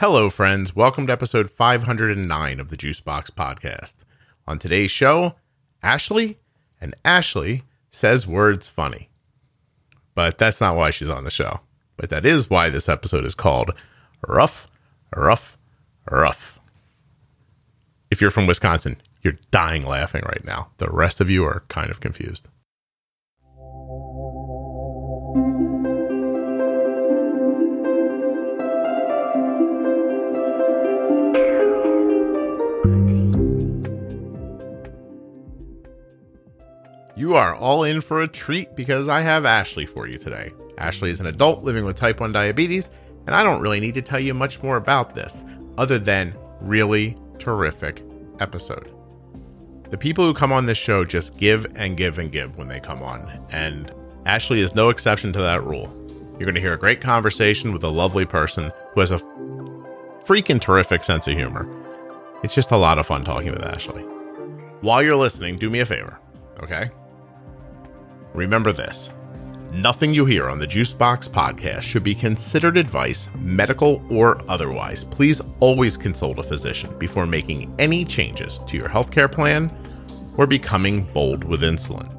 Hello, friends. Welcome to episode 509 of the Juicebox Podcast. On today's show, Ashley and Ashley says words funny. But that's not why she's on the show. But that is why this episode is called Rough, Rough, Rough. If you're from Wisconsin, you're dying laughing right now. The rest of you are kind of confused. You are all in for a treat because I have Ashley for you today. Ashley is an adult living with type 1 diabetes, and I don't really need to tell you much more about this other than really terrific episode. The people who come on this show just give and give and give when they come on, and Ashley is no exception to that rule. You're going to hear a great conversation with a lovely person who has a freaking terrific sense of humor. It's just a lot of fun talking with Ashley. While you're listening, do me a favor, okay? Remember this nothing you hear on the Juicebox podcast should be considered advice, medical or otherwise. Please always consult a physician before making any changes to your healthcare plan or becoming bold with insulin.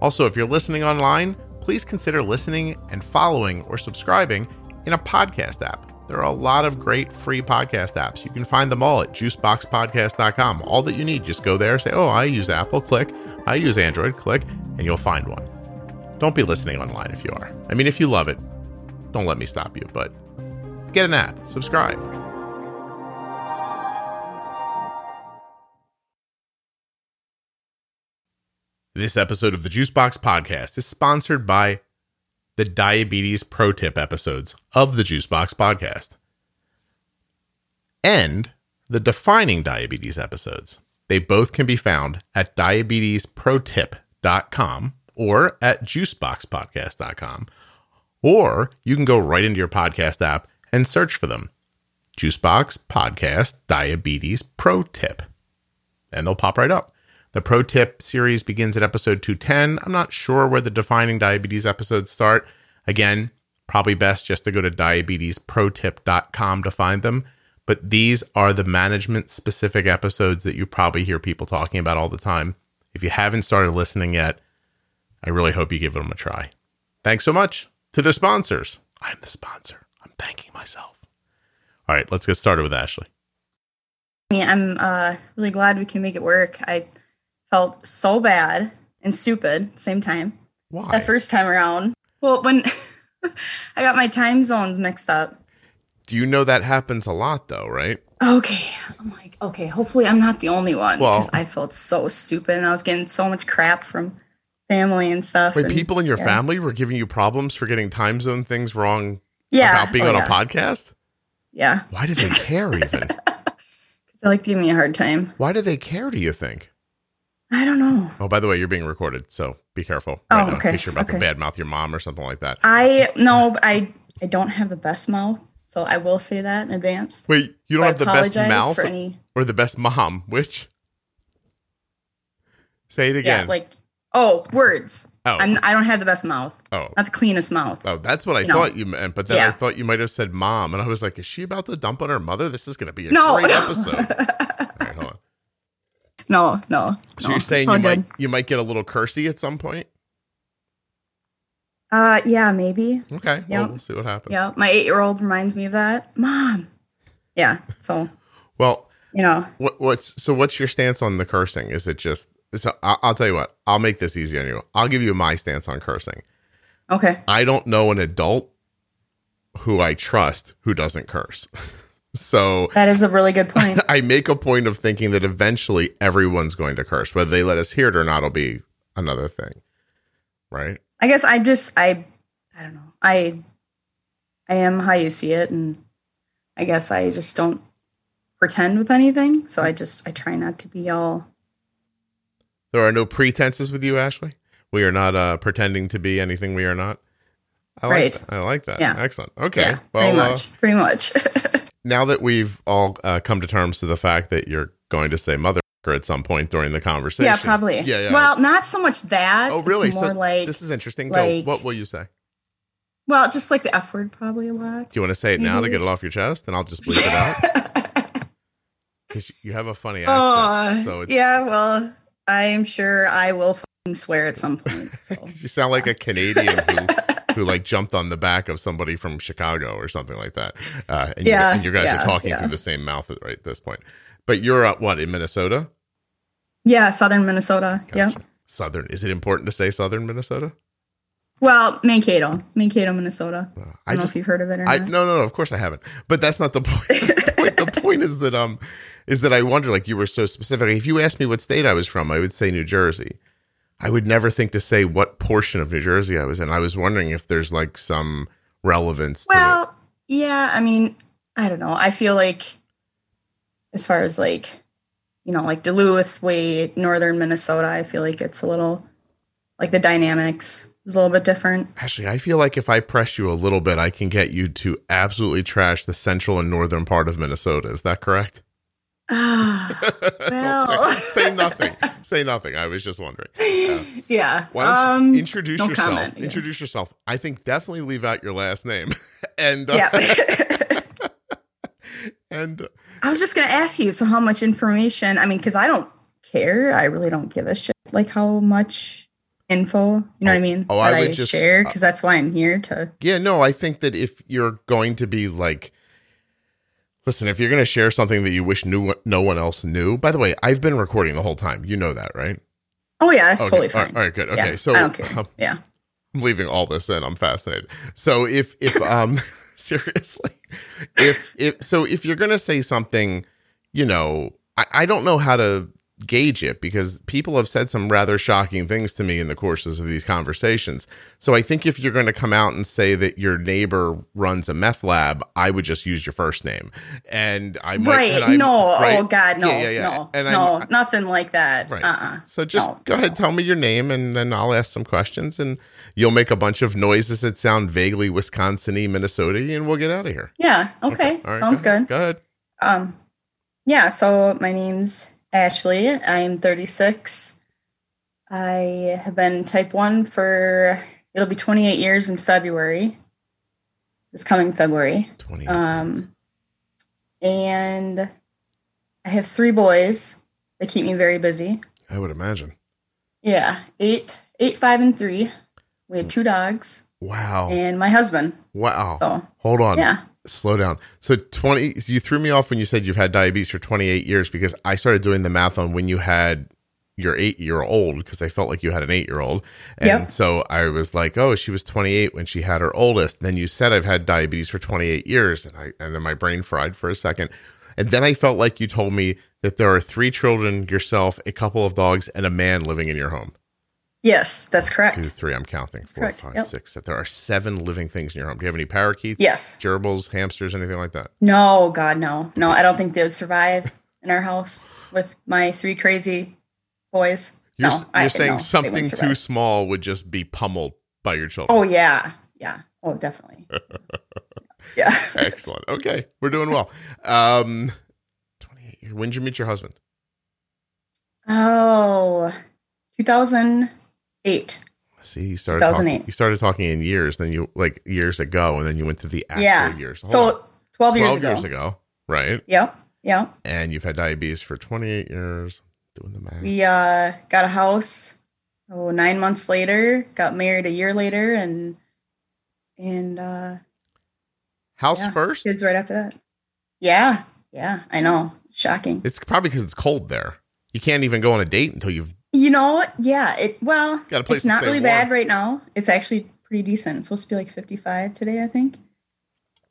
Also, if you're listening online, please consider listening and following or subscribing in a podcast app. There are a lot of great free podcast apps. You can find them all at juiceboxpodcast.com. All that you need, just go there, say, Oh, I use Apple, click. I use Android, click, and you'll find one. Don't be listening online if you are. I mean, if you love it, don't let me stop you, but get an app, subscribe. This episode of the Juicebox Podcast is sponsored by the Diabetes Pro Tip episodes of the Juicebox Podcast and the Defining Diabetes episodes. They both can be found at diabetesprotip.com or at juiceboxpodcast.com. Or you can go right into your podcast app and search for them. Juicebox Podcast Diabetes Pro Tip. And they'll pop right up. The Pro Tip series begins at episode 210. I'm not sure where the defining diabetes episodes start. Again, probably best just to go to diabetesprotip.com to find them. But these are the management specific episodes that you probably hear people talking about all the time. If you haven't started listening yet, I really hope you give them a try. Thanks so much to the sponsors. I'm the sponsor. I'm thanking myself. All right, let's get started with Ashley. I'm uh, really glad we can make it work. I felt so bad and stupid same time. Why? That first time around. Well, when I got my time zones mixed up. Do you know that happens a lot though, right? Okay. I'm like, okay, hopefully I'm not the only one Well- because I felt so stupid and I was getting so much crap from family and stuff. Wait, and- people in your yeah. family were giving you problems for getting time zone things wrong yeah, about being oh, on yeah. a podcast? Yeah, Why did they care even? because they like to give me a hard time. Why do they care, do you think? I don't know. Oh, by the way, you're being recorded, so be careful. Oh, right now, okay, In case you're about to okay. badmouth your mom or something like that. I no, I I don't have the best mouth, so I will say that in advance. Wait, you don't have the best mouth for any or the best mom? Which? Say it again. Yeah, like oh, words. oh, I'm I don't have the best mouth. oh, Not the cleanest mouth. oh, that's what I you know. thought you meant. But then I thought you might have said mom, and I was like, is she about to dump on her mother? This is going to be a No, great no. episode. All right, hold on. No, no. So no, you're saying you good. might you might get a little cursy at some point? Uh yeah, maybe. Okay, well, we'll see what happens. Yeah. My eight year old reminds me of that. Mom. Yeah. So, Well, you know, what what's so what's your stance on the cursing? Is it just so I'll tell you what. I'll make this easy on you. I'll give you my stance on cursing. okay. I don't know an adult who I trust who doesn't curse. so That is a really good point. I make a point of thinking that eventually everyone's going to curse. Whether they let us hear it or not will be another thing. Right? I guess I just I I don't know. I I am how you see it and I guess I just don't pretend with anything. So I just I try not to be all There are no pretenses with you, Ashley. We are not uh, pretending to be anything we are not. I like Right. that. I like that. Yeah. Excellent. Okay. yeah, well, pretty uh, much. pretty much. now that we've all uh, come to terms to the fact that you're going to say mother at some point during the conversation. yeah, probably. Yeah, yeah. Well, not so much that. oh, really? It's more so like this is interesting. like- Go. What will you say? Well, just like the F word, probably a lot. Do you want to say it now to get it off your chest, and I'll just bleep it out? Because you have a funny accent, Oh, so it's, yeah. Well, I'm sure I will swear at some point. So. you sound like a Canadian who who like jumped on the back of somebody from Chicago or something like that. Uh, and, Yeah, you, and you guys yeah, are talking yeah. through the same mouth at, right at this point. But you're uh, what in Minnesota? yeah, southern Minnesota. Gotcha. Yep. Southern. Is it important to say Southern Minnesota? Well, Mankato, Mankato, Minnesota. I Uh, don't I know just if you've heard of it or I not. no no no. Of course I haven't. But that's not the point. the, point the point is that um is that I wonder like you were so specific. If you asked me what state I was from, I would say New Jersey. I would never think to say what portion of New Jersey I was in. I was wondering if there's like some relevance to it. Well, yeah, I mean, I don't know. I feel like as far as like, you know, like Duluth, way northern Minnesota, I feel like it's a little like the dynamics is a little bit different. Actually, I feel like if I press you a little bit, I can get you to absolutely trash the central and northern part of Minnesota. Is that correct? Ah, well, say, say nothing. Say nothing. I was just wondering. yeah. Why don't um, you introduce no yourself? comment, I introduce yourself. I think definitely leave out your last name. and uh, yeah. and uh, I was just gonna ask you. So, how much information? I mean, because I don't care. I really don't give a shit. Like how much info. You know what I mean? oh, I would just- share because that's why I'm here to. yeah, no, I think that if you're going to be like Listen, if you're going to share something that you wish knew no one else knew. By the way, I've been recording the whole time. You know that, right? Oh yeah, that's Okay, totally all right, fine. all right, good. Okay, Yeah, so I don't care. um, yeah. I'm leaving all this in. I'm fascinated. So if if um seriously, if if so if you're gonna say something, you know, I, I don't know how to gauge it because people have said some rather shocking things to me in the courses of these conversations. So I think if you're going to come out and say that your neighbor runs a meth lab, I would just use your first name. And I might right. and I- no. right? Oh God. No. Yeah, yeah, yeah. No. And no. I'm- nothing like that. Right. Uh-uh. So just No, go ahead, tell me your name, and then I'll ask some questions, and you'll make a bunch of noises that sound vaguely Wisconsin-y, Minnesota, and we'll get out of here. Yeah. Okay. Right, Sounds go good. Go ahead. Um, yeah. So my name's Ashley. I'm 36. I have been type one for it'll be 28 years in February. This coming February. Twenty. Um, and I have three boys. They keep me very busy. I would imagine. Yeah, eight, eight, five, and three. We have two dogs Wow. and my husband. wow. So Hold on. yeah, Slow down. So twenty. You threw me off when you said you've had diabetes for twenty-eight years because I started doing the math on when you had your eight-year-old because I felt like you had an eight-year-old, and Yep. so I was like, oh, she was twenty-eight when she had her oldest. then you said I've had diabetes for twenty-eight years, and I and then my brain fried for a second, and then I felt like you told me that there are three children, yourself, a couple of dogs, and a man living in your home. Yes, that's correct. Two, three. I'm counting. Four, correct. five, Yep. six. That there are seven living things in your home. Do you have any parakeets? Yes. Gerbils, hamsters, anything like that? No, God, no, no. I don't think they would survive in our house with my three crazy boys. You're, no, you're I- saying no, something too small would just be pummeled by your children. Oh yeah, yeah. Oh, definitely. yeah. Excellent. Okay, we're doing well. Um, 28 years. When did you meet your husband? Oh, 2008. See, you started talking, you started talking in years, then you like years ago, and then you went to the actual Yeah. years. Hold So on. 12 years 12 ago. years ago, right? Yep. Yep. And you've had diabetes for 28 years. Doing the math. We uh, got a house. Oh, nine months later. Got married a year later, and and uh, House yeah, first? kids right after that. Yeah. Yeah. I know. Shocking. It's probably because it's cold there. You can't even go on a date until you've. You know, yeah. It well, Got a place it's not really warm. bad right now. It's actually pretty decent. It's supposed to be like 55 today, I think.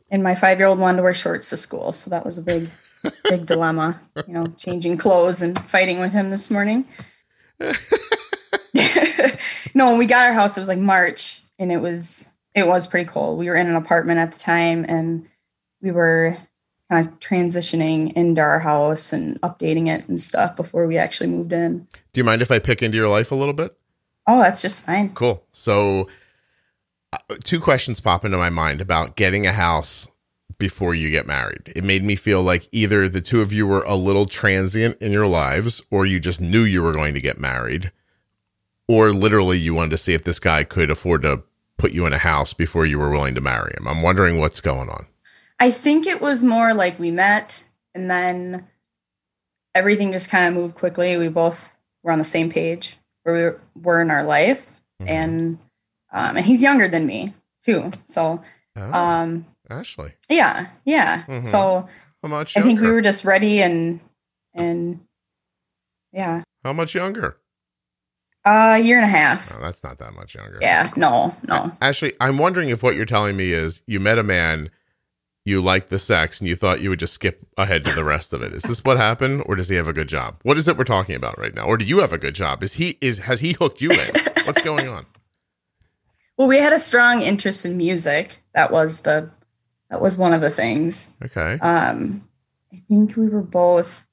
And my five year old wanted to wear shorts to school, so that was a big, big dilemma. You know, changing clothes and fighting with him this morning. no, when we got our house, it was like March, and it was it was pretty cold. We were in an apartment at the time, and we were kind of transitioning into our house and updating it and stuff before we actually moved in. Do you mind if I pick into your life a little bit? Oh, that's just fine. Cool. So, uh, two questions pop into my mind about getting a house before you get married. It made me feel like either the two of you were a little transient in your lives, or you just knew you were going to get married, or literally you wanted to see if this guy could afford to put you in a house before you were willing to marry him. I'm wondering what's going on. I think it was more like we met and then everything just kind of moved quickly. We both were on the same page where we were, in our life, Mhm. and um, and he's younger than me too. So Oh, um, Ashley, yeah, yeah. Mhm. So how much I younger? think we were just ready and and yeah, how much younger? a year and a half. Oh, that's not that much younger. Yeah, no, no. Ashley, I'm wondering if what you're telling me is you met a man, you liked the sex, and you thought you would just skip ahead to the rest of it. Is this what happened, or does he have a good job? What is it we're talking about right now? Or do you have a good job? Is he is has he hooked you in? What's going on? Well, we had a strong interest in music. That was the that was one of the things. Okay. um i think we were both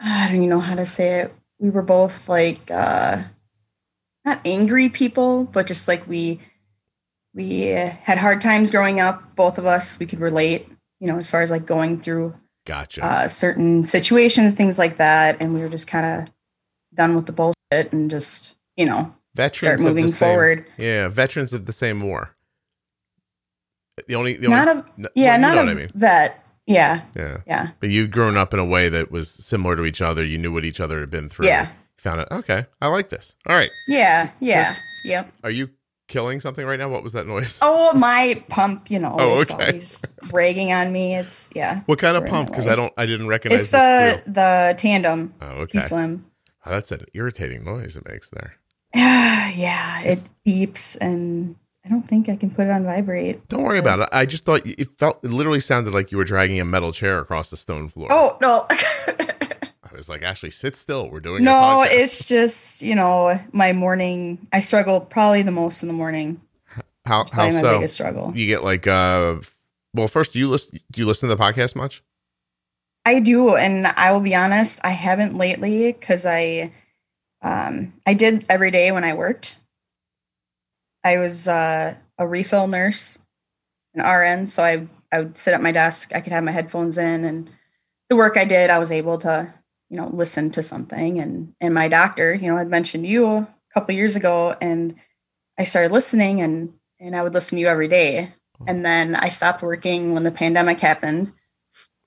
i don't even know how to say it we were both like uh not angry people but just like we we had hard times growing up both of us we could relate you know as far as like going through Gotcha. uh certain situations things like that and we were just kind of done with the bullshit and just you know veterans start moving same- forward Yeah, veterans of the same war. The only, the not only, a yeah well, not a mean. vet yeah Yeah, yeah but you'd grown up in a way that was similar to each other. You knew what each other had been through. Yeah. found it. Okay, I like this. All right, yeah yeah yep are you killing something right now? What was that noise? Oh, my pump, you know, Oh, it's okay. always bragging on me. It's yeah. What kind of pump? Because. I don't, I didn't recognize It's the the the tandem. Oh, okay. Slim. Oh, that's an irritating noise it makes there. yeah, it beeps, and I don't think I can put it on vibrate. Don't worry about it. I just thought it felt, it literally sounded like you were dragging a metal chair across the stone floor. Oh no, I was like, Ashley, sit still. We're doing no, it's just you know my morning. I struggle probably the most in the morning. how It's how my so? biggest struggle. You get like uh, well, first, do you listen? Do you listen to the podcast much? I do, and I will be honest, I haven't lately because I, um, I did every day when I worked. I was uh, a refill nurse, an RN, so I I would sit at my desk. I could have my headphones in, and the work I did, I was able to, you know, listen to something. And and my doctor, you know, had mentioned you a couple years ago, and I started listening, and and I would listen to you every day. Mm-hmm. And then I stopped working when the pandemic happened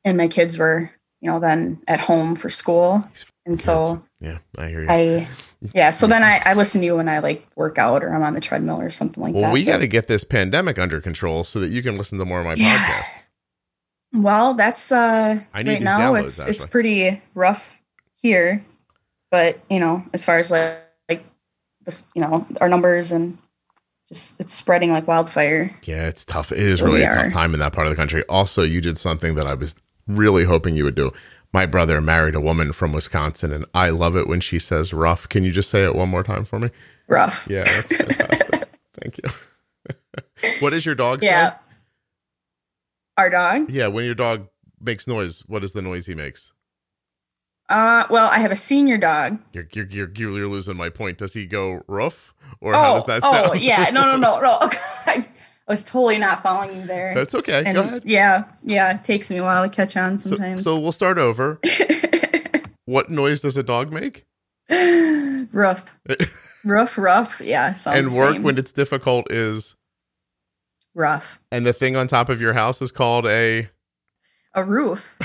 and my kids were you know then at home for school and so Yeah, I hear you. i yeah so then i i listen to you when i like work out or i'm on the treadmill or something like well, that we got to get this pandemic under control so that you can listen to more of my Yeah. podcasts. Well that's uh I need right now downloads, it's it's pretty rough here but you know as far as like like this you know our numbers and just it's spreading like wildfire Yeah, it's tough. It is really a tough time in that part of the country. Also, you did something that I was really hoping you would do. My brother married a woman from Wisconsin, and I love it when she says rough. Can you just say it one more time for me? rough Yeah, that's fantastic. Thank you. what does your dog yeah say? Our dog Yeah, when your dog makes noise, what is the noise he makes? uh well i have a senior dog You're you're you're, you're losing my point. Does he go rough, or how does that sound? oh, yeah. No, no, no, no. I was totally not following you there. That's okay. and Go ahead. yeah, yeah. It takes me a while to catch on sometimes. so we'll start over. what noise does a dog make? rough, rough, rough. Yeah, sounds and work same. when it's difficult is rough. and the thing on top of your house is called a A roof.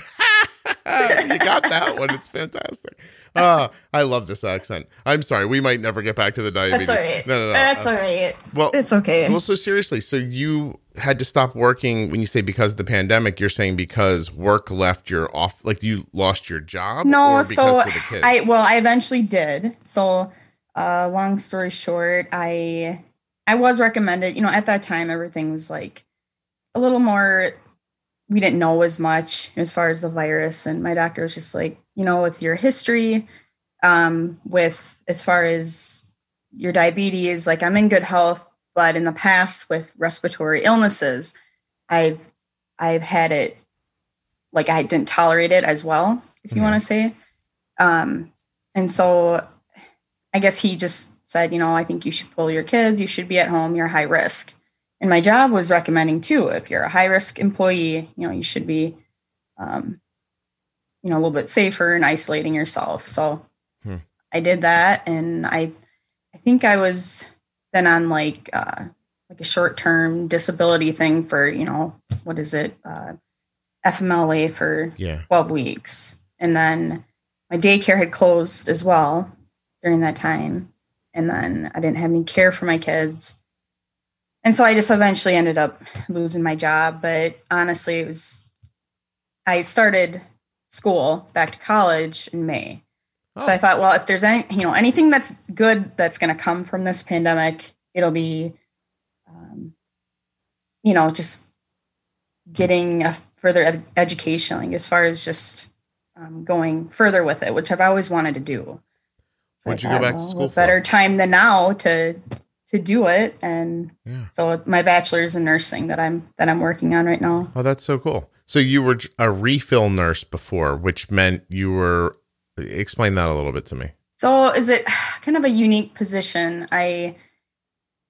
you got that one it's fantastic uh, i love this accent i'm sorry we might never get back to the diabetes That's all right. no no no That's Uh, all right. well It's okay. well so seriously so you had to stop working when you say because of the pandemic you're saying because work left your off like you lost your job no, or because so the kids I well, I eventually did. So, uh, long story short, I I was recommended. You know, at that time, everything was like a little more. We didn't know as much as far as the virus, and my doctor was just like, you know, with your history, um, with as far as your diabetes, like I'm in good health, but in the past with respiratory illnesses, I've I've had it like I didn't tolerate it as well, if you Mhm. want to say. Um, and so I guess he just said, you know, I think you should pull your kids, you should be at home, you're high risk. And my job was recommending too, if you're a high risk employee, you know, you should be um, you know, a little bit safer and isolating yourself. So Hmm. I did that and I I think I was then on like uh like a short term disability thing for, you know, what is it? Uh, FMLA for Yeah. 12 weeks. And then my daycare had closed as well during that time. And then I didn't have any care for my kids. And so I just eventually ended up losing my job. But honestly, it was, I started school back to college in May. Oh, So I thought, well, if there's any, you know, anything that's good that's going to come from this pandemic, it'll be, um, you know, just getting a further ed- education, like as far as just um, going further with it, which I've always wanted to do. So When'd you go back to school? Better time than now to to do it, and Yeah. so my bachelor's in nursing that I'm that I'm working on right now. Oh, that's so cool. So you were a refill nurse before, which meant you were. Explain that a little bit to me. So is it kind of a unique position? I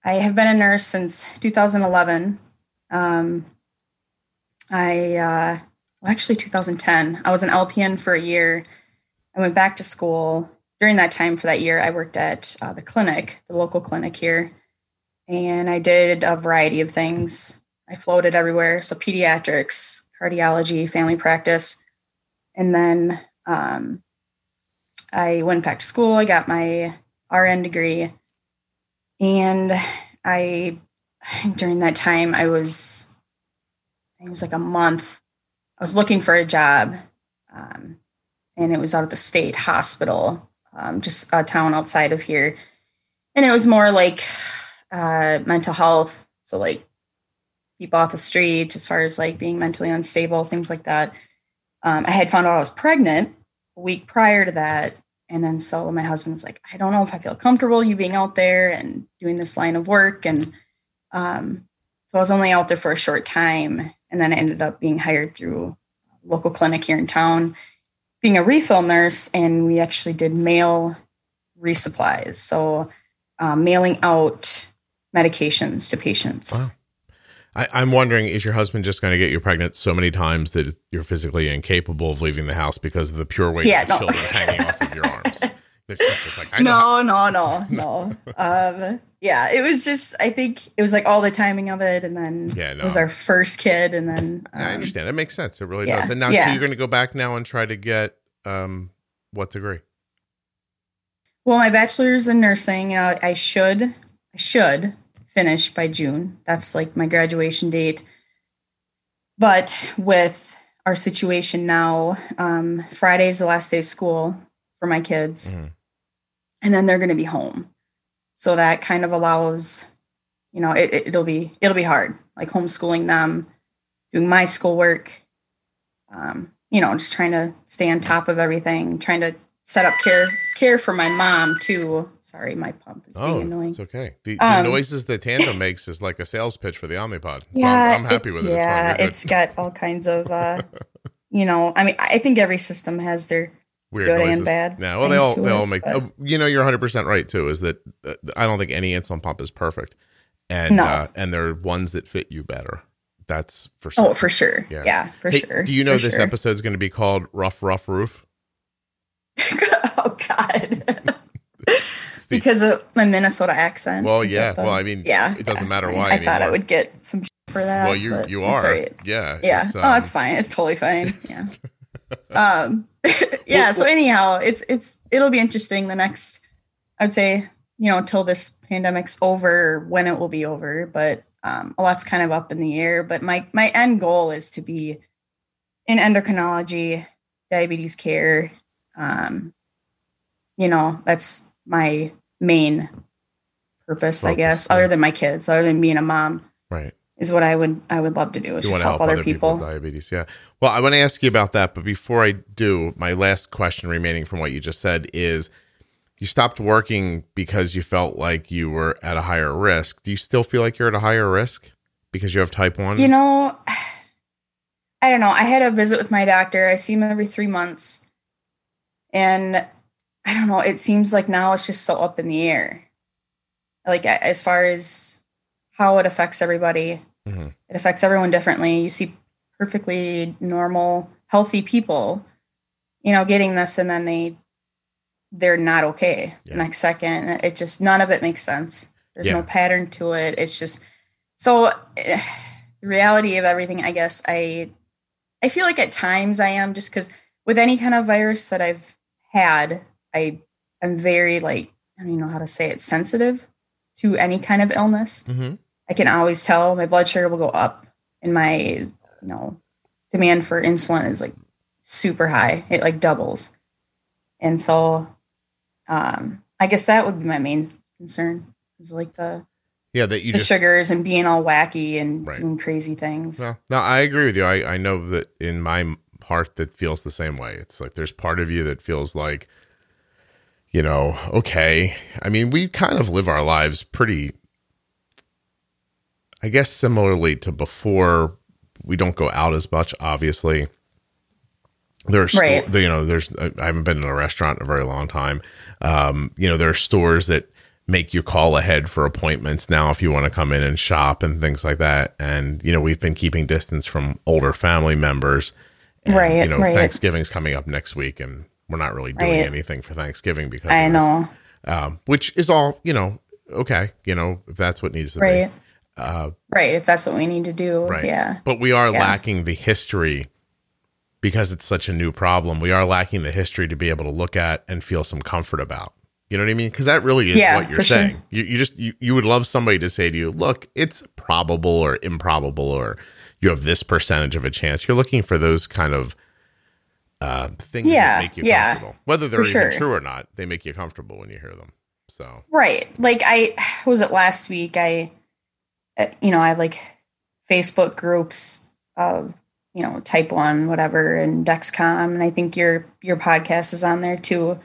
I have been a nurse since 2011. Um, I uh, well, actually 2010. I was an LPN for a year. I went back to school. During that time for that year, I worked at uh, the clinic, the local clinic here, and I did a variety of things. I floated everywhere, so pediatrics, cardiology, family practice, and then um, I went back to school. I got my RN degree. And I, during that time, I was, it was like a month. I was looking for a job. Um, and it was out at the state hospital, um, just a town outside of here. And it was more like uh, mental health. So, like people off the street, as far as like being mentally unstable, things like that. Um, I had found out I was pregnant a week prior to that. And then so my husband was like, I don't know if I feel comfortable you being out there and doing this line of work. And um, so I was only out there for a short time. And then I ended up being hired through local clinic here in town, being a refill nurse. And we actually did mail resupplies. So um, mailing out medications to patients. Wow. I, I'm wondering, is your husband just going to get you pregnant so many times that you're physically incapable of leaving the house because of the pure weight Yeah, of the no. children hanging like, no, no, no, no. um, yeah, it was just, I think it was like all the timing of it. And then Yeah, it was our first kid. And then, um, I understand. It makes sense. It really yeah, does. And now, so you're going to go back now and try to get um, what degree? well, my bachelor's in nursing, uh, I should, I should finish by June. That's like my graduation date. But with our situation now, um, Friday is the last day of school for my kids. Mhm. And then they're going to be home so that kind of allows you know it, it, it'll be it'll be hard like homeschooling them doing my schoolwork um, you know just trying to stay on top of everything trying to set up care care for my mom too sorry my pump is being Oh, annoying it's okay. The, the Um, noises that Tandem makes is like a sales pitch for the Omnipod. So yeah I'm, I'm happy with it. yeah it's, it's got all kinds of uh you know i mean i think every system has their. Weird good and bad Yeah, well, they all they it, all make. but- oh, you know, you're 100 percent right too. Is that uh, I don't think any insulin pump is perfect, and No. uh, and there are ones that fit you better. That's for sure. oh for sure Yeah. yeah, for Hey, sure Do you know for this sure. episode is going to be called "Rough Rough Roof"? oh God. Because of my Minnesota accent. well, yeah. the- well, I mean, yeah, it doesn't yeah. matter I, why I thought I would get some for that. well, you you are. right. Yeah. Yeah. it's, oh, um, it's fine. It's totally fine. Yeah. Um. yeah. So anyhow, it's it's it'll be interesting. The next, I'd say, you know, until this pandemic's over, when it will be over, but um, a lot's kind of up in the air. But my my end goal is to be in endocrinology, diabetes care. Um, you know, that's my main purpose, I guess, other than my kids, other than being a mom, right. Is what I would I would love to do. Is You just to help, other people. with diabetes. Yeah. Well, I want to ask you about that, but before I do, my last question remaining from what you just said is you stopped working because you felt like you were at a higher risk. Do you still feel like you're at a higher risk because you have type 1? You know, I don't know. I had a visit with my doctor. I see him every three months. And I don't know. It seems like now it's just so up in the air. Like, as far as how it affects everybody, Mhm. it affects everyone differently. You see perfectly normal, healthy people, you know, getting this and then they, they're not okay Yeah. the next second. It just, none of it makes sense. There's Yeah. no pattern to it. It's just, so the reality of everything, I guess I I feel like at times I am just because with any kind of virus that I've had, I am very like I don't even know how to say it, sensitive to any kind of illness. Mm-hmm. I can always tell my blood sugar will go up and my you know demand for insulin is like super high. It like doubles. And so um I guess that would be my main concern is like the Yeah, that you the just sugars and being all wacky and Right. doing crazy things. No, no, I agree with you. I, I know that in my heart that feels the same way. It's like there's part of you that feels like, you know, okay. I mean, we kind of live our lives pretty, I guess, similarly to before. We don't go out as much, obviously. There's, Right. you know, there's. I haven't been in a restaurant in a very long time. Um, you know, there are stores that make you call ahead for appointments now if you want to come in and shop and things like that. And you know, we've been keeping distance from older family members. And, Right, You know, right. Thanksgiving's coming up next week, and we're not really doing Right. anything for Thanksgiving because I know. Um, which is all you know. Okay, you know, if that's what needs to Right. be. Uh, Right. If that's what we need to do. Right. Yeah. But we are Yeah. lacking the history because it's such a new problem. We are lacking the history to be able to look at and feel some comfort about. You know what I mean? Because that really is Yeah, what you're for sure. saying. You, you just you, you would love somebody to say to you, "Look, it's probable or improbable, or you have this percentage of a chance." You're looking for those kind of uh, things Yeah, that make you yeah, comfortable, whether they're even sure. true or not. They make you comfortable when you hear them. So Right. Like I was it last week I you know, I have like Facebook groups of, you know, type 1 whatever and Dexcom and I think your your podcast is on there too.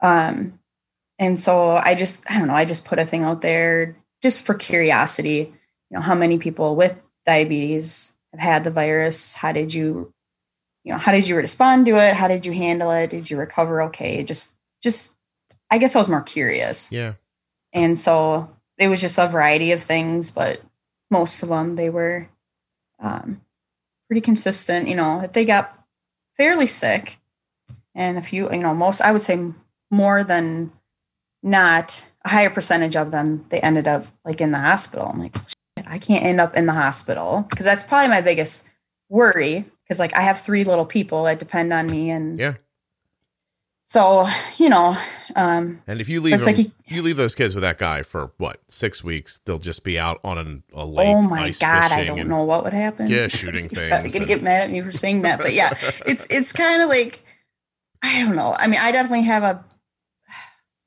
Um and so I just I don't know, I just put a thing out there just for curiosity, you know, how many people with diabetes have had the virus? How did you you know, how did you respond to it? How did you handle it? Did you recover okay? Just just I guess I was more curious. yeah, And so it was just a variety of things, but most of them they were um, pretty consistent. You know, they got fairly sick, and a few, you know, most I would say more than not a higher percentage of them they ended up like in the hospital. I'm like, I can't end up in the hospital because that's probably my biggest worry because like I have three little people that depend on me, and Yeah. So you know, um, and if you leave It's them, like you, leave those kids with that guy for what six weeks, they'll just be out on an, a lake. oh my god, I don't and- know what would happen. Yeah, shooting things. gonna and- get mad at me for saying that, but yeah, it's it's kind of like I don't know. I mean, I definitely have a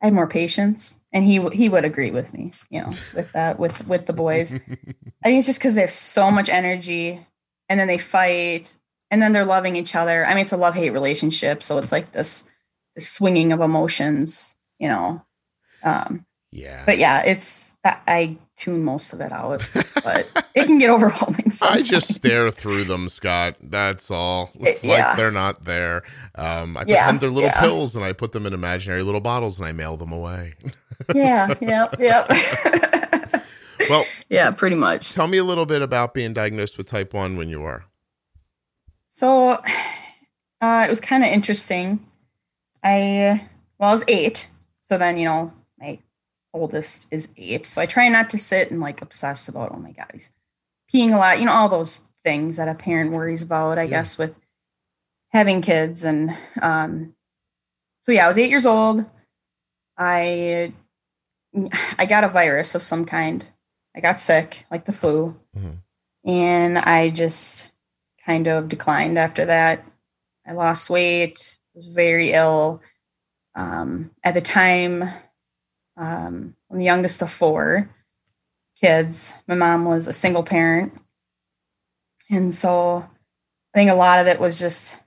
I have more patience, and he he would agree with me, you know, with that with with the boys. I think it's just because they have so much energy, and then they fight, and then they're loving each other. I mean, it's a love hate relationship, so it's like this swinging of emotions, you know. Um, yeah. but yeah, it's I, I tune most of it out, but it can get overwhelming. I just stare through them, Scott. That's all. It's Yeah. like they're not there. Um, I Yeah, pretend they're little yeah. pills and I put them in imaginary little bottles and I mail them away. Yeah, yep, yep. well, yeah, pretty much. tell me a little bit about being diagnosed with type 1 when you were. So uh, it was kind of interesting. I well, I was eight, so then you know my oldest is eight. So I try not to sit and like obsess about oh my god he's peeing a lot, you know all those things that a parent worries about. I Yeah. guess with having kids and um, so yeah, I was eight years old. I I got a virus of some kind. I got sick, like the flu, Mhm. and I just kind of declined after that. I lost weight, was very ill. Um, at the time, um, I'm the youngest of four kids. My mom was a single parent. And so I think a lot of it was just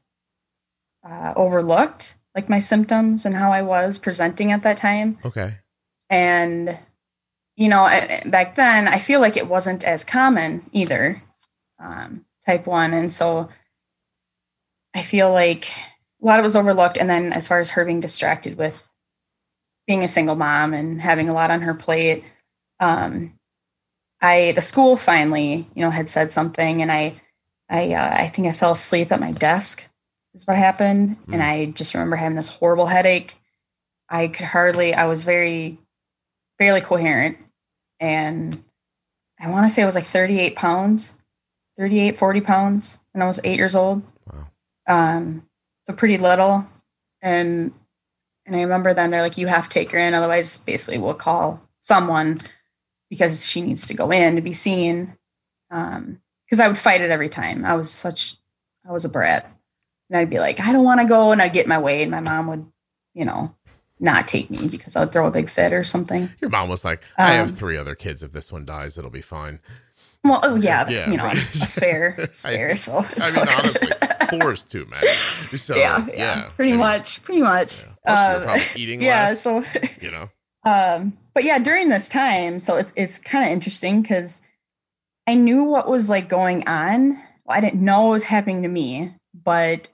uh, overlooked, like my symptoms and how I was presenting at that time Okay. and you know back then i feel like it wasn't as common either um, type 1 and so i feel like a lot of it was overlooked. And then as far as her being distracted with being a single mom and having a lot on her plate um, i the school finally you know had said something and i i uh, i think i fell asleep at my desk is what happened. And i just remember having this horrible headache. I could hardly i was very fairly coherent. And I want to say I was like 38 pounds, 38, 40 pounds when I was eight years old. Wow. Um, pretty little. And and I remember then they're like, you have to take her in, otherwise, basically, we'll call someone because she needs to go in to be seen. Um, because I would fight it every time. I was such, I was a brat, and I'd be like, I don't want to go, and I'd get in my way, and my mom would, you know, not take me because I'd throw a big fit or something. Your mom was like, I have Um, three other kids. If this one dies, it'll be fine. Well, oh yeah, Yeah, you know, right. a spare, spare. so I mean, honestly, four is too many. So, yeah, yeah, pretty and- much, pretty much. You're Um, probably eating yeah, less. so you know, um but yeah during this time so it's it's kind of interesting because i knew what was like going on well, i didn't know what was happening to me but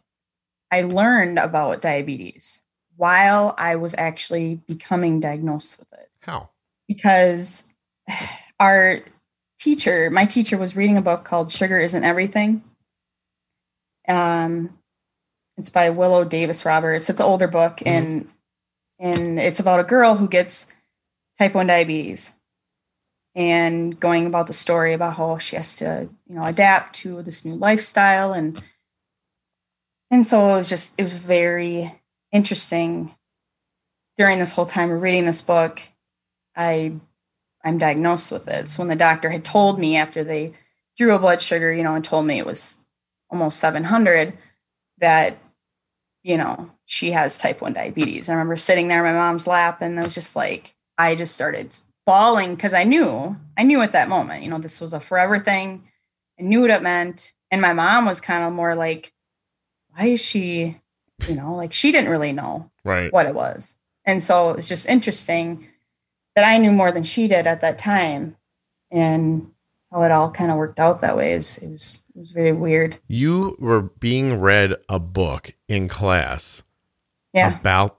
i learned about diabetes while i was actually becoming diagnosed with it how? because our teacher my teacher was reading a book called sugar isn't everything um it's by willo davis roberts. It's an older book Mhm. and and it's about a girl who gets type 1 diabetes and going about the story about how she has to you know adapt to this new lifestyle. And and so it was just it was very interesting during this whole time of reading this book. I i'm diagnosed with it. So when the doctor had told me after they drew a blood sugar you know and told me it was almost 700 that you know she has type 1 diabetes i remember sitting there in my mom's lap and i was just like i just started bawling because i knew i knew at that moment you know this was a forever thing i knew what it meant and my mom was kind of more like why is she you know like she didn't really know Right. what it was. And so it was just interesting that I knew more than she did at that time. And how it all kind of worked out that way is it was it was very weird. You were being read a book in class Yeah. about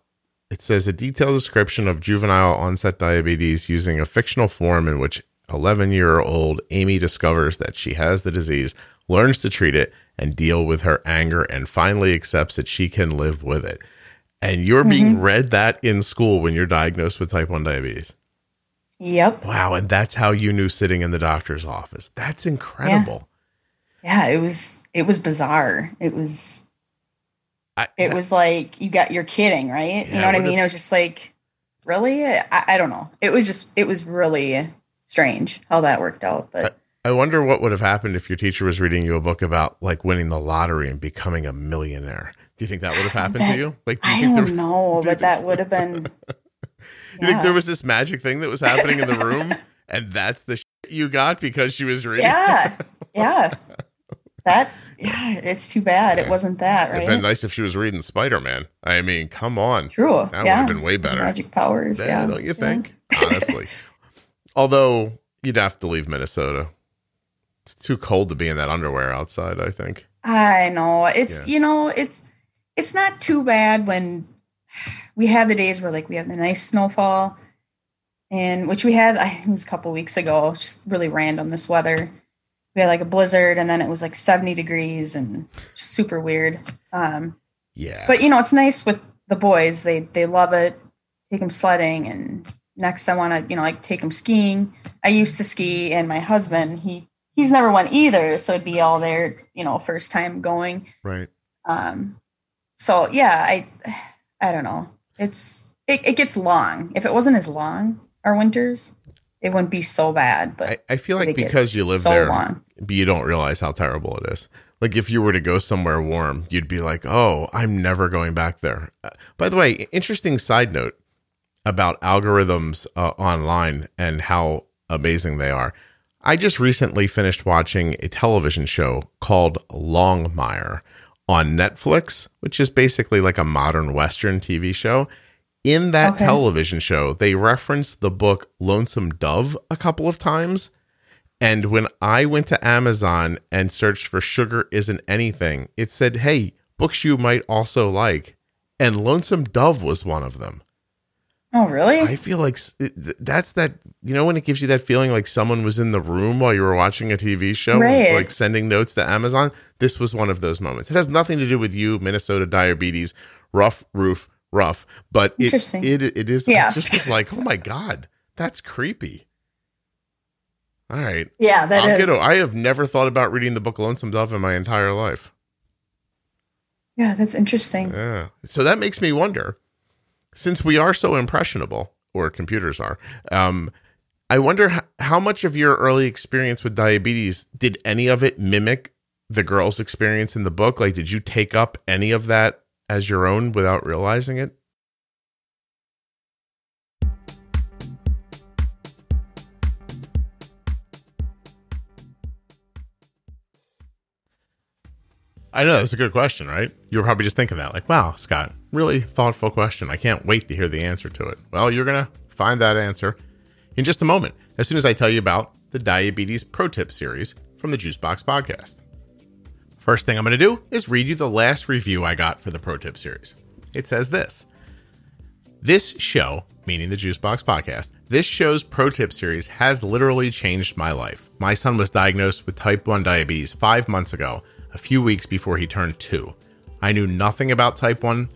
it says a detailed description of juvenile onset diabetes using a fictional form in which 11 year old Amy discovers that she has the disease, learns to treat it and deal with her anger, and finally accepts that she can live with it. And you're being mm-hmm. read that in school when you're diagnosed with type 1 diabetes. Yep. Wow. And that's how you knew sitting in the doctor's office. That's incredible. Yeah, it was it was bizarre. It was I, it was like you got you're kidding, right? Yeah, you know what I mean? It was just like really? I, I don't know. It was just it was really strange how that worked out. But I wonder what would have happened if your teacher was reading you a book about like winning the lottery and becoming a millionaire. Do you think that would have happened to you? Like, do you I think don't there, know, do but that would have been you think there was this magic thing that was happening in the room, and that's the shit you got because she was reading? yeah yeah that yeah it's too bad it wasn't that It'd right been nice if she was reading Spider Man. I mean, come on, true that yeah would have been way better. magic powers Yeah, yeah don't you Yeah. think? Honestly, although you'd have to leave Minnesota. It's too cold to be in that underwear outside. I think. i know it's Yeah. you know it's it's not too bad when we had the days where like we have the nice snowfall and which we had I, it was a couple weeks ago just really random this weather. We had like a blizzard and then it was like 70 degrees and super weird. Um Yeah. but you know it's nice with the boys they they love it. Take them sledding and next i want to you know like take them skiing. I used to ski and my husband he he's never went either so it'd be all their you know first time going. Right. um so yeah i i don't know it's it, it gets long if it wasn't as long our winters it wouldn't be so bad but I, I feel like because you live so there, long. but you don't realize how terrible it is. Like if you were to go somewhere warm, you'd be like, "Oh, I'm never going back there." Uh, by the way, interesting side note about algorithms uh, online and how amazing they are. I just recently finished watching a television show called Longmire on Netflix, which is basically like a modern western TV show. In that Okay. television show, they referenced the book Lonesome Dove a couple of times. And when I went to Amazon and searched for Sugar Isn't Anything, it said, Hey, books you might also like. And Lonesome Dove was one of them. Oh really I feel like it- that's that, you know, when it gives you that feeling like someone was in the room while you were watching a TV show, Right. like sending notes to Amazon. This was one of those moments. It has nothing to do with you, Minnesota diabetes, rough roof, rough, but it, it, it is Yeah. Just like, oh my God, that's creepy. All right. Yeah, that I'll is. I have never thought about reading the book Lonesome Dove in my entire life. yeah, that's interesting. Yeah. So that makes me wonder, since we are so impressionable, or computers are, um, I wonder h- how much of your early experience with diabetes did any of it mimic the girl's experience in the book? Like, did you take up any of that as your own without realizing it? I know that's a good question, right? You were probably just thinking that, like, wow, Scott, really thoughtful question. I can't wait to hear the answer to it. Well, you're going to find that answer in just a moment, as soon as I tell you about the Diabetes Pro Tip series from the Juicebox podcast. First thing I'm going to do is read you the last review I got for the Pro Tip series. It says this This show, meaning the Juicebox podcast, this show's Pro Tip series has literally changed my life. My son was diagnosed with type 1 diabetes five months ago, a few weeks before he turned two. I knew nothing about type 1,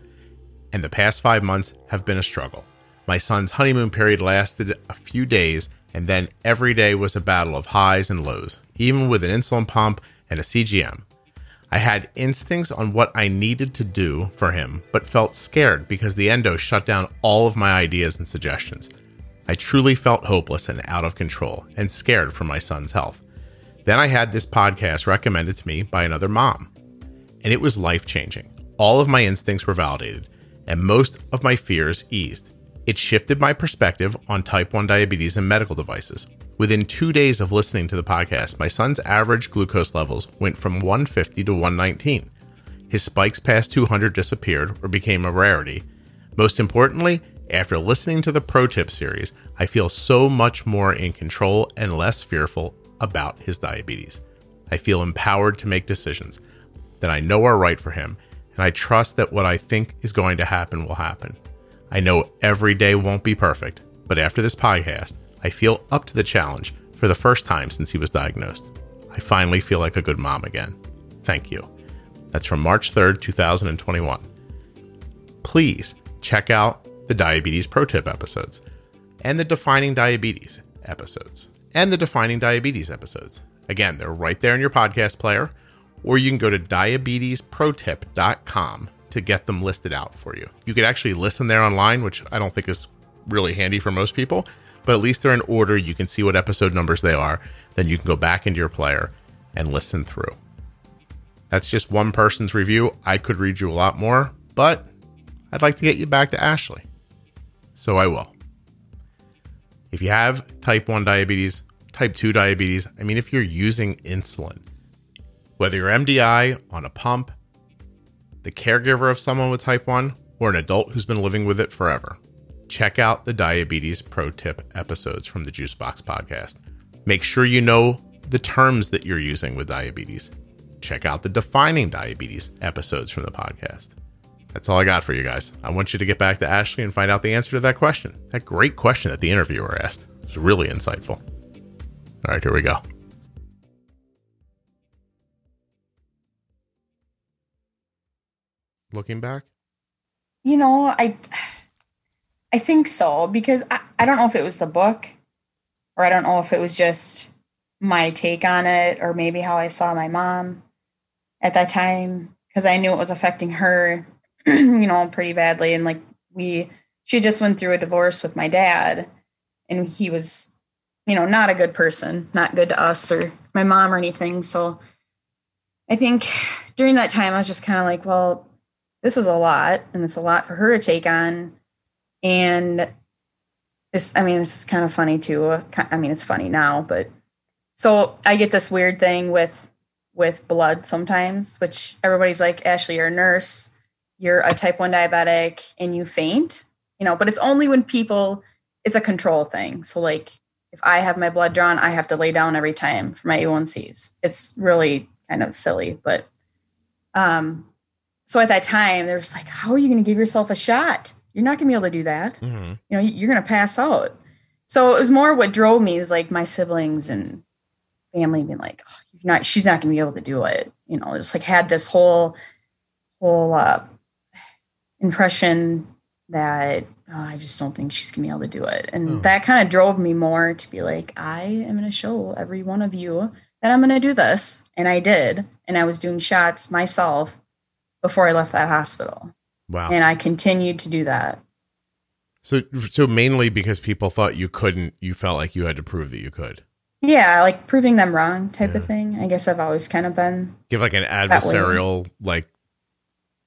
and the past five months have been a struggle. My son's honeymoon period lasted a few days, and then every day was a battle of highs and lows, even with an insulin pump and a CGM. I had instincts on what I needed to do for him, but felt scared because the endo shut down all of my ideas and suggestions. I truly felt hopeless and out of control and scared for my son's health. Then I had this podcast recommended to me by another mom, and it was life changing. All of my instincts were validated, and most of my fears eased. It shifted my perspective on type 1 diabetes and medical devices. Within two days of listening to the podcast, my son's average glucose levels went from 150 to 119. His spikes past 200 disappeared or became a rarity. Most importantly, after listening to the Pro Tip series, I feel so much more in control and less fearful about his diabetes. I feel empowered to make decisions that I know are right for him, and I trust that what I think is going to happen will happen. I know every day won't be perfect, but after this podcast, I feel up to the challenge for the first time since he was diagnosed. I finally feel like a good mom again. Thank you. That's from March 3rd, 2021. Please check out the Diabetes Pro Tip episodes and the Defining Diabetes episodes and the Defining Diabetes episodes. Again, they're right there in your podcast player, or you can go to diabetesprotip.com to get them listed out for you. You could actually listen there online, which I don't think is really handy for most people, but at least they're in order. You can see what episode numbers they are. Then you can go back into your player and listen through. That's just one person's review. I could read you a lot more, but I'd like to get you back to Ashley. So I will. If you have type 1 diabetes, type 2 diabetes, I mean, if you're using insulin, whether you're MDI on a pump, the caregiver of someone with type 1, or an adult who's been living with it forever, check out the Diabetes Pro Tip episodes from the Juicebox podcast. Make sure you know the terms that you're using with diabetes. Check out the Defining Diabetes episodes from the podcast. That's all I got for you guys. I want you to get back to Ashley and find out the answer to that question. That great question that the interviewer asked. It was really insightful. All right, here we go. Looking back, You know, I I think so because I, I don't know if it was the book or I don't know if it was just my take on it or maybe how I saw my mom at that time because I knew it was affecting her, you know, pretty badly. And like we she just went through a divorce with my dad and he was you know not a good person, not good to us or my mom or anything, so I think during that time I was just kind of like, well, this is a lot and it's a lot for her to take on. And this i mean it's just kind of funny too. Uh, I mean it's funny now but so i get this weird thing with with blood sometimes which everybody's like ashley you're a nurse you're a type 1 diabetic and you faint you know but it's only when people it's a control thing. So like if i have my blood drawn i have to lay down every time for my a1cs it's really kind of silly but um so at that time they're just like how are you going to give yourself a shot? You're not going to be able to do that. Mm-hmm. you know you're going to pass out. So it was more what drove me is like my siblings and family being like oh, you're not she's not going to be able to do it. You know just like had this whole whole uh impression that oh, I just don't think she's gonna be able to do it. And Oh. that kind of drove me more to be like, I am gonna show every one of you that I'm gonna do this. And I did. And I was doing shots myself before I left that hospital. Wow. And I continued to do that. so so mainly because people thought you couldn't, you felt like you had to prove that you could. Yeah, like proving them wrong type Yeah. of thing. I guess I've always kind of been Give like an adversarial like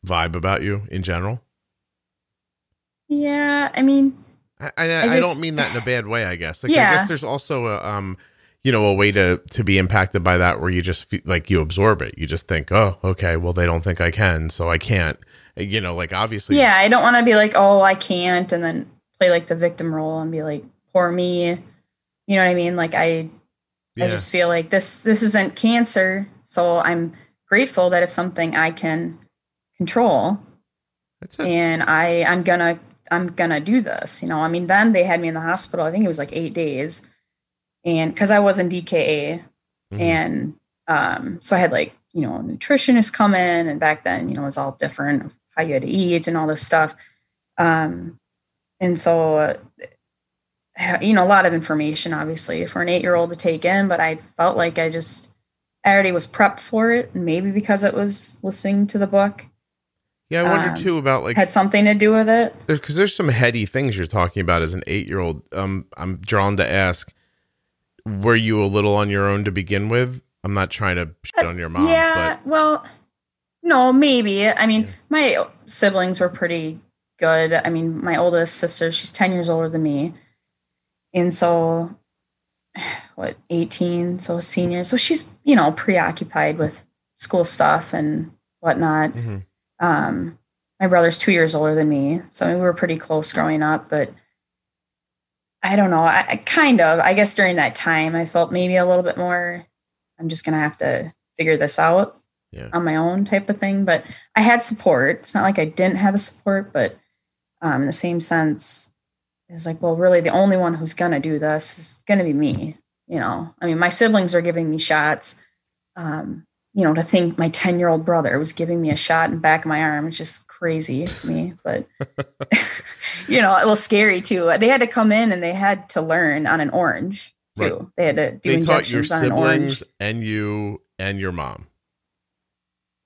vibe about you in general. Yeah, I mean, I, I, I I just- don't mean that in a bad way. I guess. Like, I guess there's also a um, you know, a way to to be impacted by that where you just feel, like you absorb it. You just think, oh, okay, well they don't think I can, so I can't. You know, like obviously, yeah, I don't want to be like, oh, I can't, and then play like the victim role and be like, poor me. You know what I mean? Like I, yeah. I just feel like this this isn't cancer, so I'm grateful that it's something I can control, That's it. and I I'm gonna I'm gonna do this. You know, I mean, then they had me in the hospital. I think it was like eight days, and because I was in DKA, Mhm. and um, so I had like you know a nutritionist come in, and back then you know it was all different how you had to eat and all this stuff, um, and so uh, you know a lot of information obviously for an eight year old to take in, but I felt like I just I already was prepped for it, maybe because it was listening to the book yeah, I wonder um, too about like had something to do with it. because there's some heady things you're talking about as an eight year old. Um, I'm drawn to ask, were you a little on your own to begin with? I'm not trying to shit on your mom, yeah, well, no, maybe. I mean, Yeah. my siblings were pretty good. I mean, my oldest sister, she's 10 years older than me. And so, what, 18, so senior. So she's, you know, preoccupied with school stuff and whatnot. but Mhm. Um, my brother's two years older than me. So I mean, we were pretty close growing up, but I don't know. I, I kind of, I guess during that time, I felt maybe a little bit more, I'm just to have to figure this out Yeah. on my own type of thing. But I had support. It's not like I didn't have a support, but um, in the same sense, it's like, well, really the only one who's to do this is to be me. You know, I mean, my siblings are giving me shots. Um, you know, to think my 10 year old brother was giving me a shot in the back of my arm is just crazy to me. But, you know, it was scary too. They had to come in and they had to learn on an orange too. Right. They had to do They taught your on an orange. siblings and you and your mom.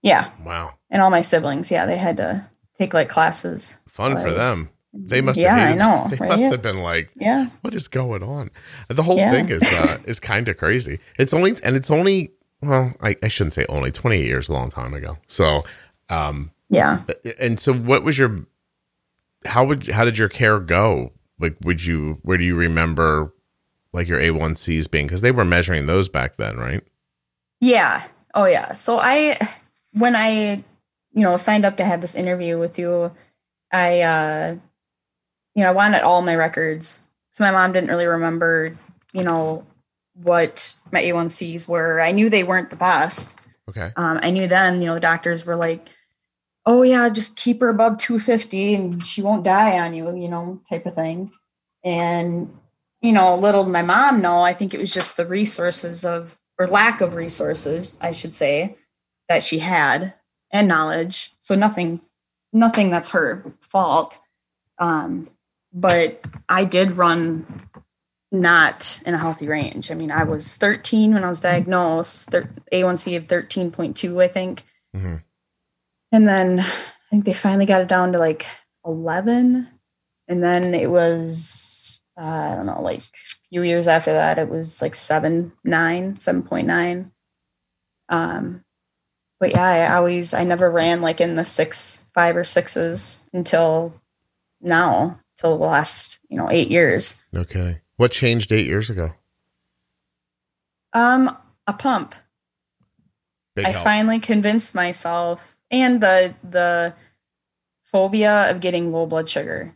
Yeah. Wow, And all my siblings. Yeah. They had to take like classes. fun for them. They must. Yeah, have I know, They right? must have been like, Yeah. what is going on? The whole Yeah. thing is uh, is kind of crazy. It's only and it's only well, I, I shouldn't say only. Twenty eight years, a long time ago. So, um, Yeah. and so what was your how would how did your care go? Like, would you where do you remember like your A one Cs being because they were measuring those back then, right? Yeah. Oh yeah. So I when I you know signed up to have this interview with you, I uh you know, I wanted all my records. So my mom didn't really remember, you know, what my A1Cs were. I knew they weren't the best. Okay. Um, I knew then, you know, the doctors were like, oh, yeah, just keep her above 250 and she won't die on you, you know, type of thing. And, you know, little did my mom know, I think it was just the resources of, or lack of resources, I should say, that she had and knowledge. So nothing, nothing that's her fault. Um, but I did run not in a healthy range. I mean, I was 13 when I was diagnosed, thir- A1C of 13.2, I think. hmm And then I think they finally got it down to like 11. And then it was, uh, I don't know, like a few years after that, it was like 7, 9, 7.9. Um, but yeah, I always, I never ran like in the six, five or sixes until now, till the last, you know, eight years. Okay. What changed eight years ago? Um, a pump. Big I help. finally convinced myself and the the phobia of getting low blood sugar.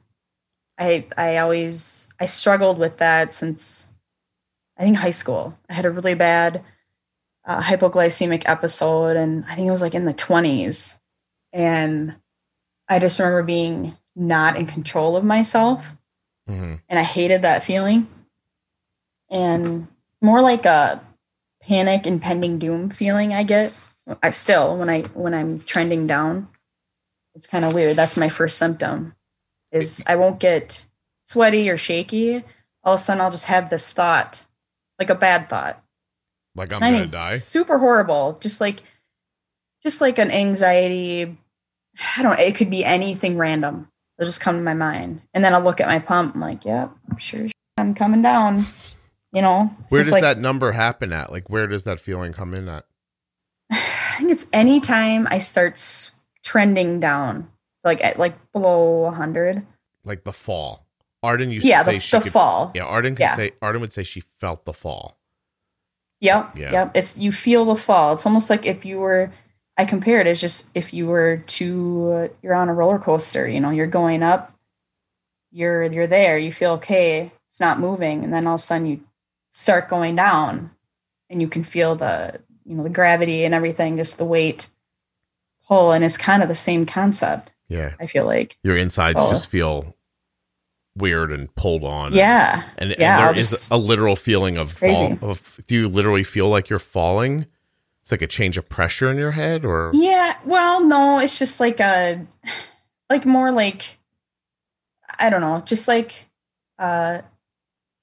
I I always I struggled with that since I think high school. I had a really bad uh, hypoglycemic episode and I think it was like in the 20s and I just remember being not in control of myself Mhm. and I hated that feeling. And more like a panic impending doom feeling I get. I still when I when I'm trending down. It's kind of weird. That's my first symptom is I won't get sweaty or shaky. All of a sudden, I'll just have this thought, like a bad thought. Like I'm And gonna die. Super horrible. Just like, just like an anxiety. I don't. It could be anything random. It'll just come to my mind, and then I'll look at my pump. I'm like, yep, I'm sure I'm coming down. You know, Where does like, that number happen at? Like where does that feeling come in at? I think it's anytime I start trending down, like at like below 100. Like the fall. Arden used Yeah, to say the, the could fall. Yeah, Arden could Yeah. say Arden would say she felt the fall. Yep. Yeah. Yep. It's you feel the fall. It's almost like if you were I compare it as just if you were to uh, you're on a roller coaster, you know, you're going up, you're you're there, you feel okay, it's not moving, and then all of a sudden you start going down and you can feel the you know the gravity and everything, just the weight pull, and it's kind of the same concept, Yeah. I feel like. Your insides Oh. just feel weird and pulled on. Yeah. And, and Yeah, there I'll is a literal feeling of fall. Of, do you literally feel like you're falling? It's like a change of pressure in your head, or Yeah, well, no, it's just like a like more like I don't know, just like uh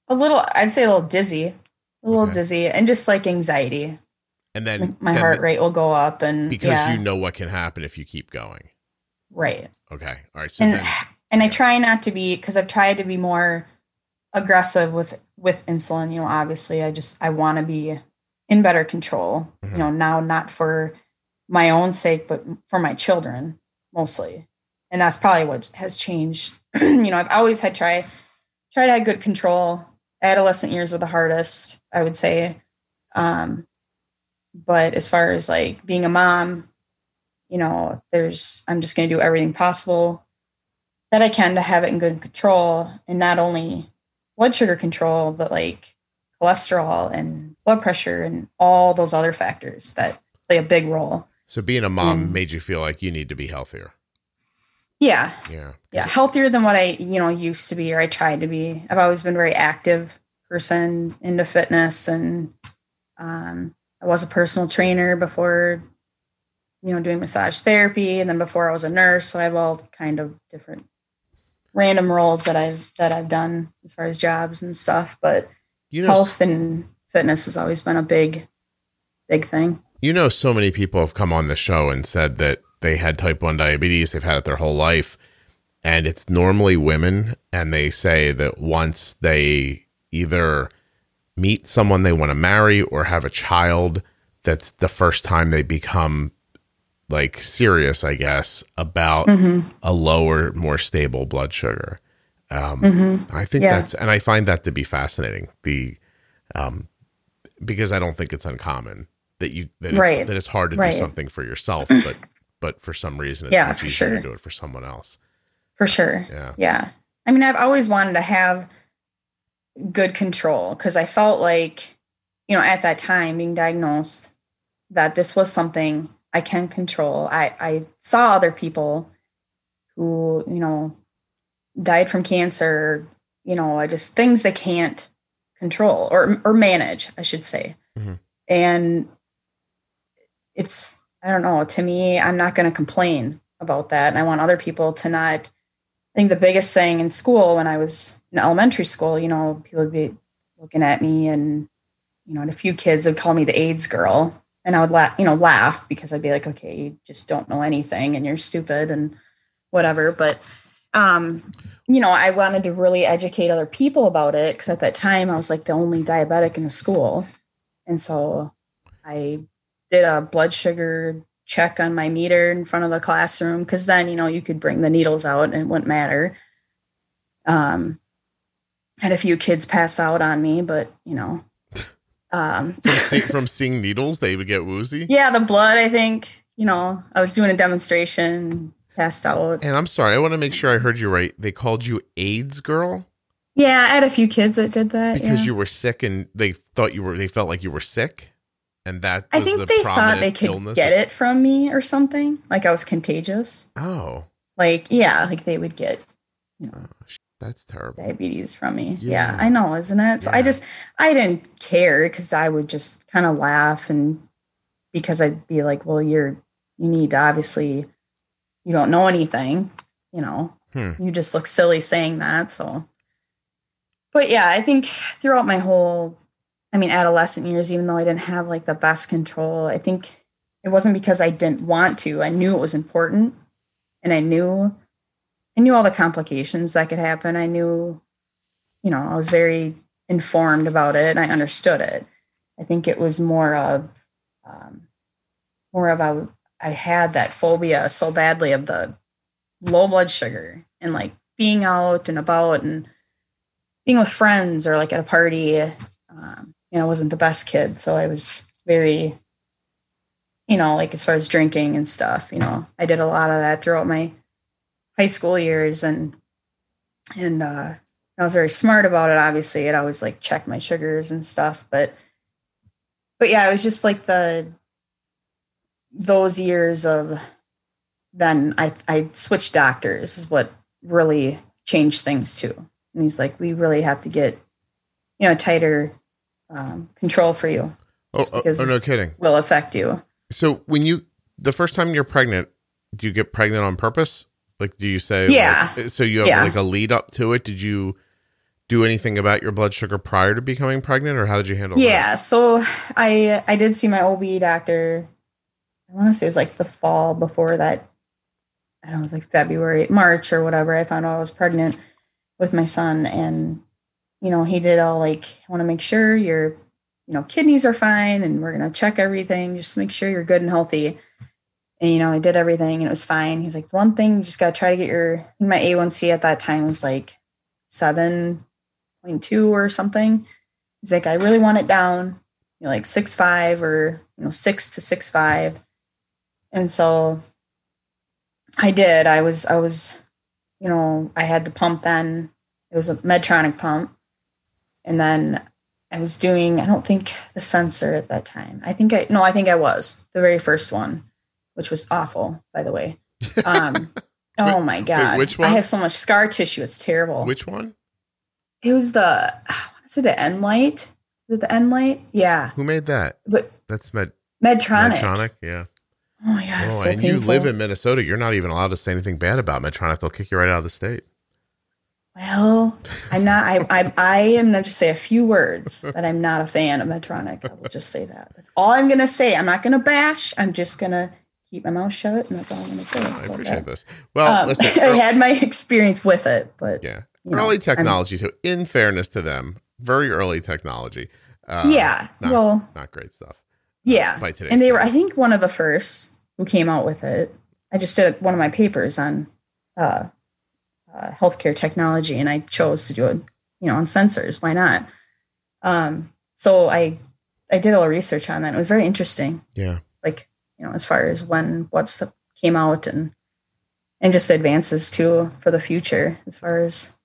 a little I'd say a little dizzy. A little Okay. dizzy and just like anxiety. and then Like, my then heart rate will go up and because yeah, you know what can happen if you keep going. right. Okay, all right. So And then, and I try not to be because I've tried to be more aggressive with with insulin, you know, obviously I just I want to be in better control, Mhm. you know, now not for my own sake but for my children mostly. And that's probably what has changed. you know, I've always had try try to have good control. Adolescent years were the hardest, I would say. Um but as far as like being a mom, you know, there's I'm just going to do everything possible that I can to have it in good control and not only blood sugar control, but like cholesterol and blood pressure and all those other factors that play a big role. so being a mom Mm. made you feel like you need to be healthier. Yeah. Yeah. Yeah. Healthier than what I, you know, used to be or I tried to be. I've always been a very active person into fitness and um, I was a personal trainer before, you know, doing massage therapy. And then before I was a nurse. So I have all kind of different random roles that I've that I've done as far as jobs and stuff. But You know, health and fitness has always been a big, big thing. you know, so many people have come on the show and said that they had type 1 diabetes, they've had it their whole life. And it's normally women. And they say that once they either meet someone they want to marry or have a child, that's the first time they become like serious, I guess, about Mm-hmm. a lower, more stable blood sugar. Um, I think Yeah. that's, and I find that to be fascinating. The, um, because I don't think it's uncommon that you that it's, Right. that it's hard to Right. do something for yourself, but but for some reason it's Yeah, much for easier to do it for someone else. For sure. Yeah. Yeah. I mean, I've always wanted to have good control because I felt like, you know, at that time being diagnosed, that this was something I can control. I, I saw other people who, you know, died from cancer, you know, I just things they can't control or or manage, I should say. Mhm. And it's I don't know, to me, I'm not going to complain about that. And I want other people to not I think the biggest thing in school when I was in elementary school, you know, people would be looking at me and, you know, and a few kids would call me the AIDS girl. And I would laugh, you know, laugh because I'd be like, okay, you just don't know anything and you're stupid and whatever. But, um, you know, I wanted to really educate other people about it because at that time I was like the only diabetic in the school. And so I did a blood sugar check on my meter in front of the classroom because then you know you could bring the needles out and it wouldn't matter um had a few kids pass out on me but you know um From, see, from seeing needles, they would get woozy. yeah the blood i think you know i was doing a demonstration passed out And I'm sorry, I want to make sure I heard you right. They called you AIDS girl yeah i had a few kids that did that because yeah. you were sick and they thought you were. They felt like you were sick, and that i think the they thought they could illness. get it from me or something like i was contagious Oh, like yeah like they would get you know oh, that's terrible. diabetes from me. Yeah. Yeah, I know, isn't it? So I just I didn't care because I would just kind of laugh and because I'd be like, well, you're you need to obviously you don't know anything, you know. Hmm. you just look silly saying that. So, but yeah, I think throughout my whole, I mean, adolescent years, even though I didn't have like the best control, I think it wasn't because I didn't want to. I knew it was important, and I knew, I knew all the complications that could happen. I knew, you know, I was very informed about it, and I understood it. I think it was more of, um, more of a, I had that phobia so badly of the low blood sugar and like being out and about and being with friends or like at a party. Um, you know, I wasn't the best kid, so I was very, you know, like as far as drinking and stuff. You know, I did a lot of that throughout my high school years, and and uh, I was very smart about it. Obviously, I'd always like check my sugars and stuff, but but yeah, it was just like the those years of then I I switched doctors is what really changed things too. And he's like, we really have to get you know tighter um, control for you. Oh, oh, because oh, no kidding. Will affect you. So when you the first time you're pregnant, do you get pregnant on purpose? Like, do you say, like- Yeah. so you have Yeah. like a lead up to it. Did you do anything about your blood sugar prior to becoming pregnant, or how did you handle that? Yeah, so I I did see my OB doctor. I want to say it was like the fall before that. I don't know, it was like February, March or whatever. I found out I was pregnant with my son, and you know he did all like, I want to make sure your you know kidneys are fine, and we're gonna check everything, just make sure you're good and healthy. And you know, I did everything, and it was fine. He's like, one thing you just gotta try to get your my A1C at that time was like seven point two or something. He's like, I really want it down, you know, like six five or you know six to six five. And so I did. I was I was, you know, I had the pump then. It was a Medtronic pump, and then I was doing. I don't think the sensor at that time. I think I no. I think I was the very first one, which was awful, by the way. Um, oh my god! which one? I have so much scar tissue. It's terrible. Which one? It was the I want to say the Enlite. It the Enlite? Yeah, Who made that? but That's Med- Medtronic. Medtronic. Yeah. Oh my god, Oh, so and painful. you live in Minnesota. You're not even allowed to say anything bad about Medtronic. They'll kick you right out of the state. Well, I'm not. I I, I am going to say a few words that I'm not a fan of Medtronic. I will just say that. That's all I'm going to say. I'm not going to bash. I'm just going to keep my mouth shut, and that's all I'm going to say. I appreciate that. this. Well, Um, listen. I had my experience with it, but yeah, you know, early I'm- technology too. In fairness to them, very early technology. Uh, yeah. not- well, not great stuff. Yeah. By and they were, I think, one of the first who came out with it. I just did one of my papers on uh, uh, healthcare technology, and I chose to do it, you know, on sensors. Why not? Um, so I I did a little research on that. It was very interesting. Yeah. Like you know, as far as when what's the, came out and and just the advances too for the future, as far as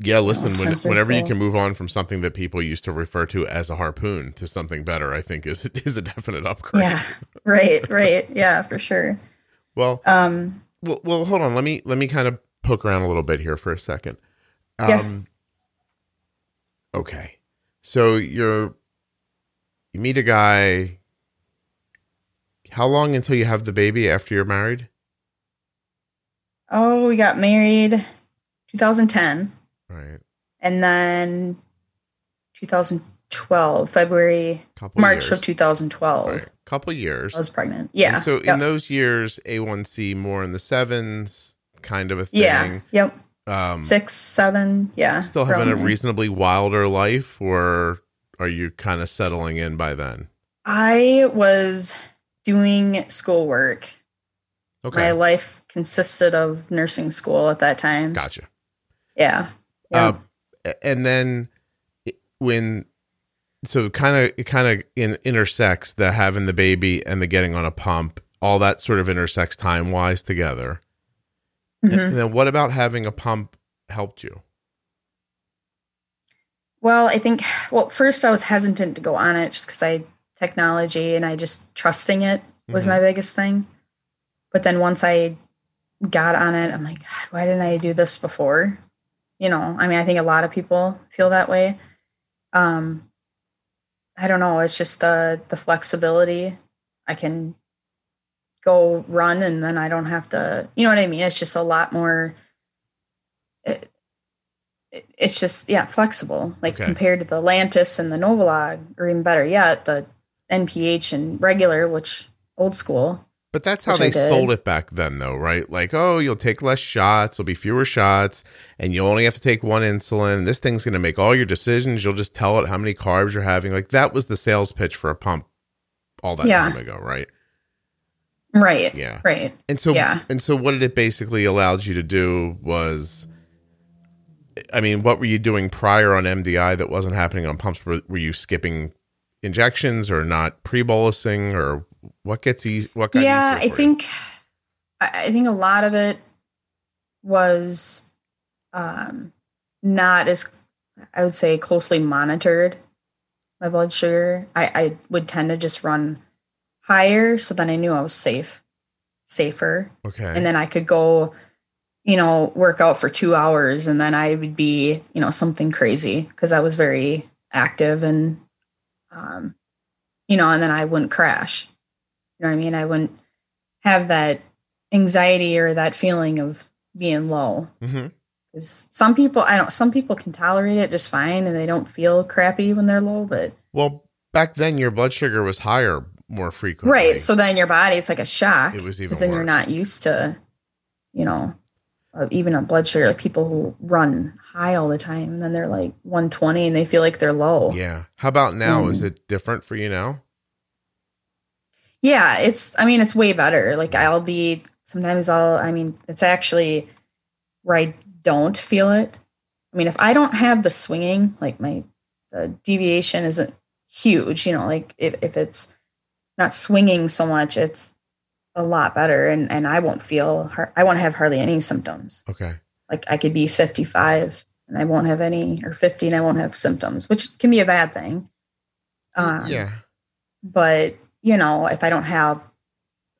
Yeah, listen, when, whenever you can move on from something that people used to refer to as a harpoon to something better, I think is is a definite upgrade. yeah, right, right, yeah, for sure. Well, Um, well, well, hold on. Let me let me kind of poke around a little bit here for a second. Yeah. Um, Okay, so you're you meet a guy. How long until you have the baby after you're married? oh, we got married 2010. Right, and then 2012 february couple march years. of 2012 All right, couple years. i was pregnant yeah And so yep. in those years, A1C more in the sevens, kind of a thing. yeah yep Um, six seven yeah still having a reasonably wilder life, or are you kind of settling in by then? i was doing schoolwork Okay, my life consisted of nursing school at that time gotcha. yeah yeah. Um, and then when so kind of it kind of in, intersects the having the baby and the getting on a pump all that sort of intersects time wise together Mhm. and then what about having a pump helped you well i think well first i was hesitant to go on it just because i technology and i just trusting it was Mhm. my biggest thing. But then once I got on it, I'm like, God, why didn't I do this before? You know, I mean, I think a lot of people feel that way. Um, I don't know. It's just the the flexibility. I can go run and then I don't have to. You know what I mean? It's just a lot more it, it- it's just yeah flexible like Okay. compared to the Lantus and the Novolog, or even better yet the NPH and regular, which old school. But that's how they sold it back then, though, right? Like, oh, you'll take less shots, there'll be fewer shots, and you only have to take one insulin. This thing's going to make all your decisions. You'll just tell it how many carbs you're having. Like, that was the sales pitch for a pump all that Yeah. time ago, right? Right. Yeah. Right. And so, Yeah. and so, what did it basically allowed you to do was, I mean, what were you doing prior on MDI that wasn't happening on pumps? Were, were you skipping injections or not pre-bolusing or what gets easy? What got yeah, I you? think I I think a lot of it was um, not as I would say closely monitored. My blood sugar, I, I would tend to just run higher, so then I knew I was safe, safer, Okay. and then I could go, you know, work out for two hours, and then I would be, you know, something crazy because I was very active and, um, you know, and then I wouldn't crash. Know what I mean? I wouldn't have that anxiety or that feeling of being low. hmm Because some people, I don't. Some people can tolerate it just fine, and they don't feel crappy when they're low. But Well, back then your blood sugar was higher more frequently. right, so then your body, it's like a shock. It was even because then you're not used to, you know, uh, even a blood sugar. Like people who run high all the time, and then they're like 120, and they feel like they're low. Yeah. How about now? Is Mm. it different for you now? Yeah, it's I mean it's way better. Like I'll be sometimes I'll I mean it's actually where I don't feel it. I mean if I don't have the swinging, like my the deviation isn't huge, you know, like if if it's not swinging so much, it's a lot better and and I won't feel I won't have hardly any symptoms. Okay. Like I could be 55 and I won't have any or 50 and I won't have symptoms, which can be a bad thing. Um, yeah. but you know if i don't have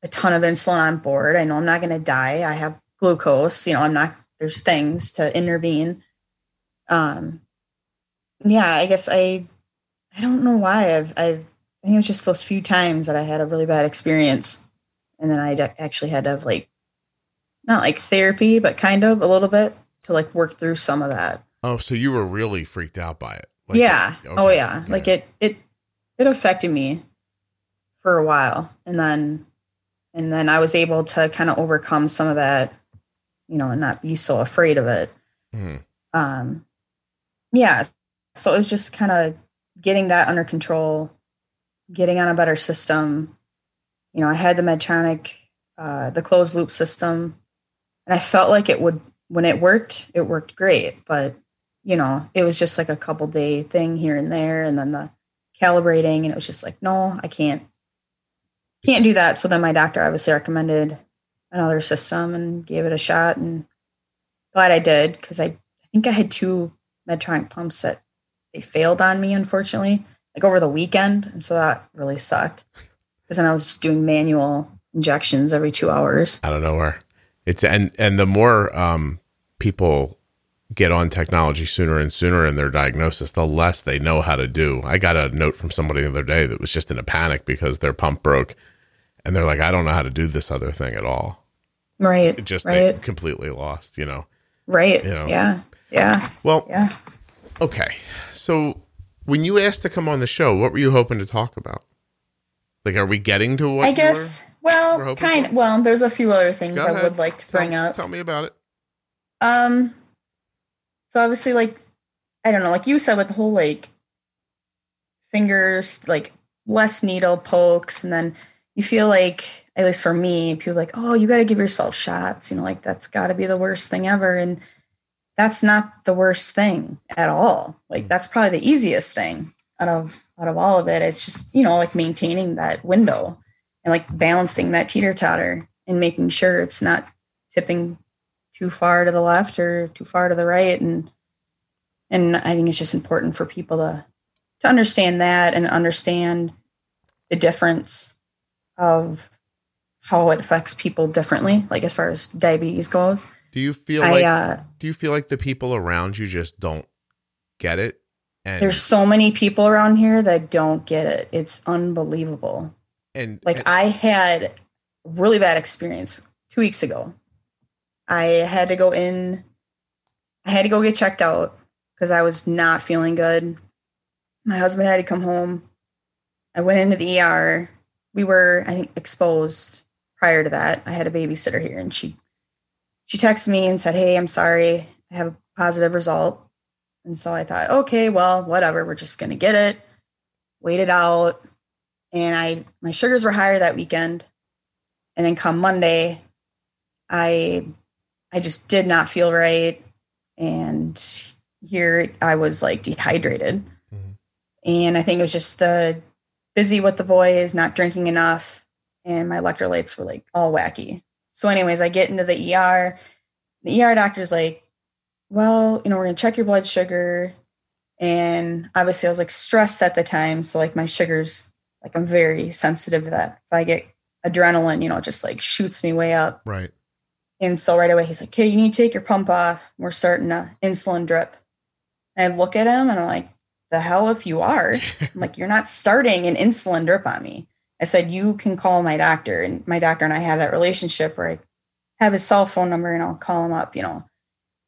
a ton of insulin on board i know i'm not going to die i have glucose you know i'm not there's things to intervene um yeah i guess i i don't know why i've i've i think it was just those few times that i had a really bad experience and then I actually had to have like not like therapy but kind of a little bit to like work through some of that Oh, so you were really freaked out by it? Like, yeah. oh okay, yeah. okay. Like it it it affected me for a while. And then and then I was able to kind of overcome some of that, you know, and not be so afraid of it. Mhm. Um yeah. So it was just kind of getting that under control, getting on a better system. You know, I had the Medtronic, uh, the closed loop system, and I felt like it would when it worked, it worked great. But you know, it was just like a couple day thing here and there, and then the calibrating, and it was just like, no, I can't, can't do that. So then my doctor obviously recommended another system and gave it a shot, and glad I did because I, I think I had two Medtronic pumps that they failed on me, unfortunately, like over the weekend, and so that really sucked because then I was doing manual injections every two hours. I don't know where it's and and the more um people get on technology sooner and sooner in their diagnosis, the less they know how to do. I got a note from somebody the other day that was just in a panic because their pump broke, and they're like, "I don't know how to do this other thing at all. Right. It just right. completely lost, you know. right. you know. Yeah. Yeah. Well, Yeah. okay. So when you asked to come on the show, what were you hoping to talk about? Like, are we getting to what I guess. Well, kind. for? Well, there's a few other things I would like to Tell- bring up. Tell me about it. Um. So obviously, like, I don't know, like you said with the whole like fingers, like less needle pokes, and then you feel like, at least for me, people are like, oh, you got to give yourself shots. You know, like that's got to be the worst thing ever, and that's not the worst thing at all. Like Mm. that's probably the easiest thing out of out of all of it. It's just you know like maintaining that window and like balancing that teeter totter and making sure it's not tipping too far to the left or too far to the right and and I think it's just important for people to to understand that and understand the difference of how it affects people differently like as far as diabetes goes Do you feel I like uh do you feel like the people around you just don't get it? And there's so many people around here that don't get it it's unbelievable and Like and- I had a really bad experience two weeks ago. I had to go in I had to go get checked out because I was not feeling good. My husband had to come home. I went into the ER. We were, I think, exposed prior to that. I had a babysitter here and she she texted me and said, Hey, I'm sorry. I have a positive result. And so I thought, okay, well, whatever. We're just gonna get it. Wait it out. And I my sugars were higher that weekend. And then come Monday, I I just did not feel right. And here I was like dehydrated. Mm-hmm. And I think it was just the busy with the boys, not drinking enough, and my electrolytes were like all wacky. So, anyways, I get into the ER. The ER doctor's like, well, you know, we're gonna check your blood sugar. And obviously I was like stressed at the time. So like my sugars, like I'm very sensitive to that. If I get adrenaline, you know, it just like shoots me way up. Right. And so right away he's like, Okay, you need to take your pump off. We're starting a insulin drip. And I look at him and I'm like, the hell if you are. I'm like, you're not starting an insulin drip on me. I said, you can call my doctor. And my doctor and I have that relationship where I have his cell phone number and I'll call him up, you know.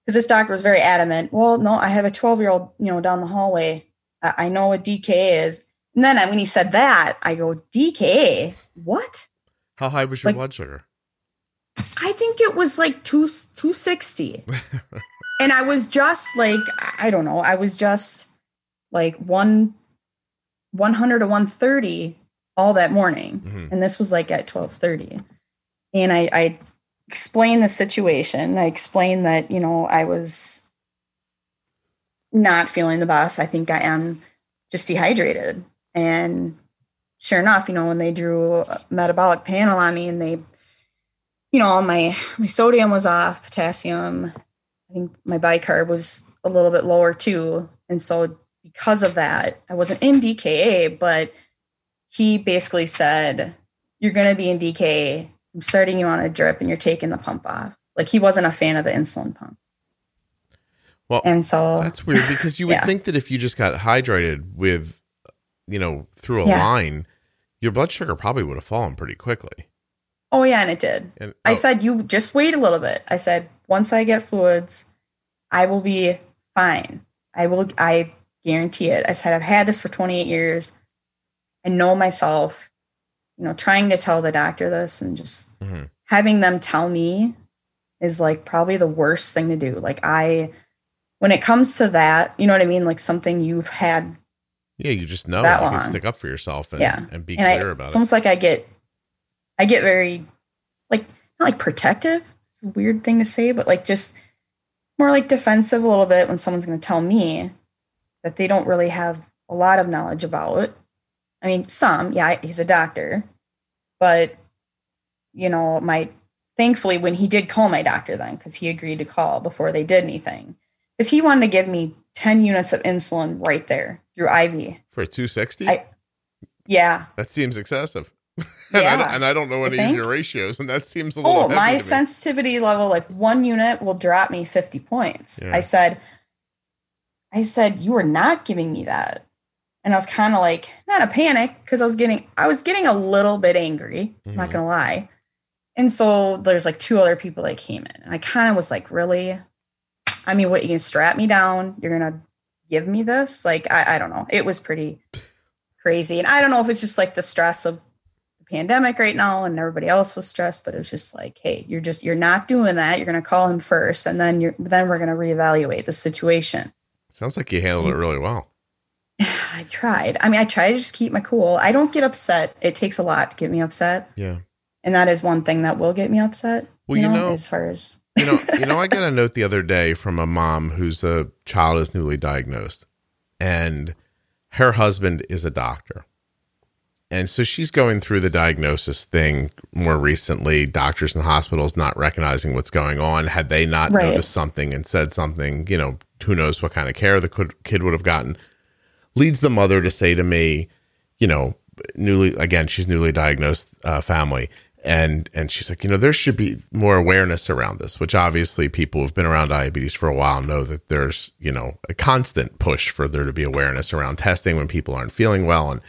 Because this doctor was very adamant. Well, no, I have a 12 year old, you know, down the hallway. I, I know what DKA is. And then when he said that, I go, DKA? What? How high was your like, blood sugar? I think it was like two, 260. and I was just like, I don't know, I was just like one 100 to 130 all that morning. Mm-hmm. And this was like at 1230. And I, I explained the situation. I explained that, you know, I was not feeling the best. I think I am just dehydrated. And sure enough, you know, when they drew a metabolic panel on me and they, you know, my my sodium was off, potassium, I think my bicarb was a little bit lower too. And so because of that, I wasn't in DKA, but he basically said, You're going to be in DKA. I'm starting you on a drip and you're taking the pump off. Like he wasn't a fan of the insulin pump. Well, and so that's weird because you would yeah. think that if you just got hydrated with, you know, through a yeah. line, your blood sugar probably would have fallen pretty quickly. Oh, yeah. And it did. And, oh. I said, You just wait a little bit. I said, Once I get fluids, I will be fine. I will, I guarantee it. I said, I've had this for 28 years. I know myself, you know, trying to tell the doctor this and just mm-hmm. having them tell me is like probably the worst thing to do. Like, I, when it comes to that, you know what I mean? Like something you've had. Yeah, you just know that you long. can stick up for yourself and, yeah. and be and clear I, about it's it. It's almost like I get, I get very, like, not like protective. It's a weird thing to say, but like just more like defensive a little bit when someone's going to tell me that they don't really have a lot of knowledge about. I mean, some, yeah, he's a doctor, but you know, my thankfully when he did call my doctor then because he agreed to call before they did anything because he wanted to give me 10 units of insulin right there through IV for 260. Yeah, that seems excessive. and, yeah, I, and I don't know any of your ratios, and that seems a little. Oh, my sensitivity level, like one unit will drop me 50 points. Yeah. I said, I said, you are not giving me that. And I was kind of like, not a panic, because I was getting, I was getting a little bit angry. Mm-hmm. I'm not mm-hmm. gonna lie. And so there's like two other people that came in, and I kind of was like, really? I mean, what you gonna strap me down? You're gonna give me this? Like, I, I don't know. It was pretty crazy, and I don't know if it's just like the stress of the pandemic right now and everybody else was stressed but it was just like hey you're just you're not doing that you're going to call him first and then you're then we're going to reevaluate the situation sounds like you handled it mm. really well. I tried. I mean i try to just keep my cool. I don't get upset. It takes a lot to get me upset. Yeah. And that is one thing that will get me upset well you know, you know as far as you know you know i got a note the other day from a mom whose a child is newly diagnosed and her husband is a doctor and so she's going through the diagnosis thing more recently, doctors and hospitals not recognizing what's going on. Had they not right. noticed something and said something, you know, who knows what kind of care the kid would have gotten. Leads the mother to say to me, you know, newly, again, she's newly diagnosed uh, family. And, and she's like, you know, there should be more awareness around this, which obviously people who've been around diabetes for a while know that there's, you know, a constant push for there to be awareness around testing when people aren't feeling well. And,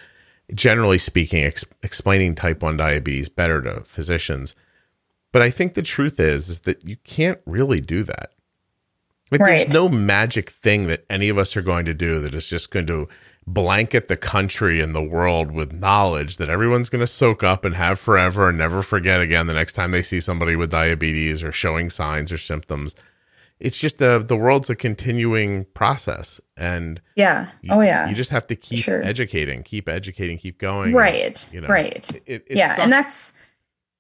generally speaking, ex- explaining type 1 diabetes better to physicians. But I think the truth is, is that you can't really do that. Like Right. there's no magic thing that any of us are going to do that is just going to blanket the country and the world with knowledge that everyone's going to soak up and have forever and never forget again the next time they see somebody with diabetes or showing signs or symptoms. It's just the the world's a continuing process and Yeah. you, oh yeah. you just have to keep Sure. educating, keep educating, keep going. right. you know, right. It, it yeah, sucks. and that's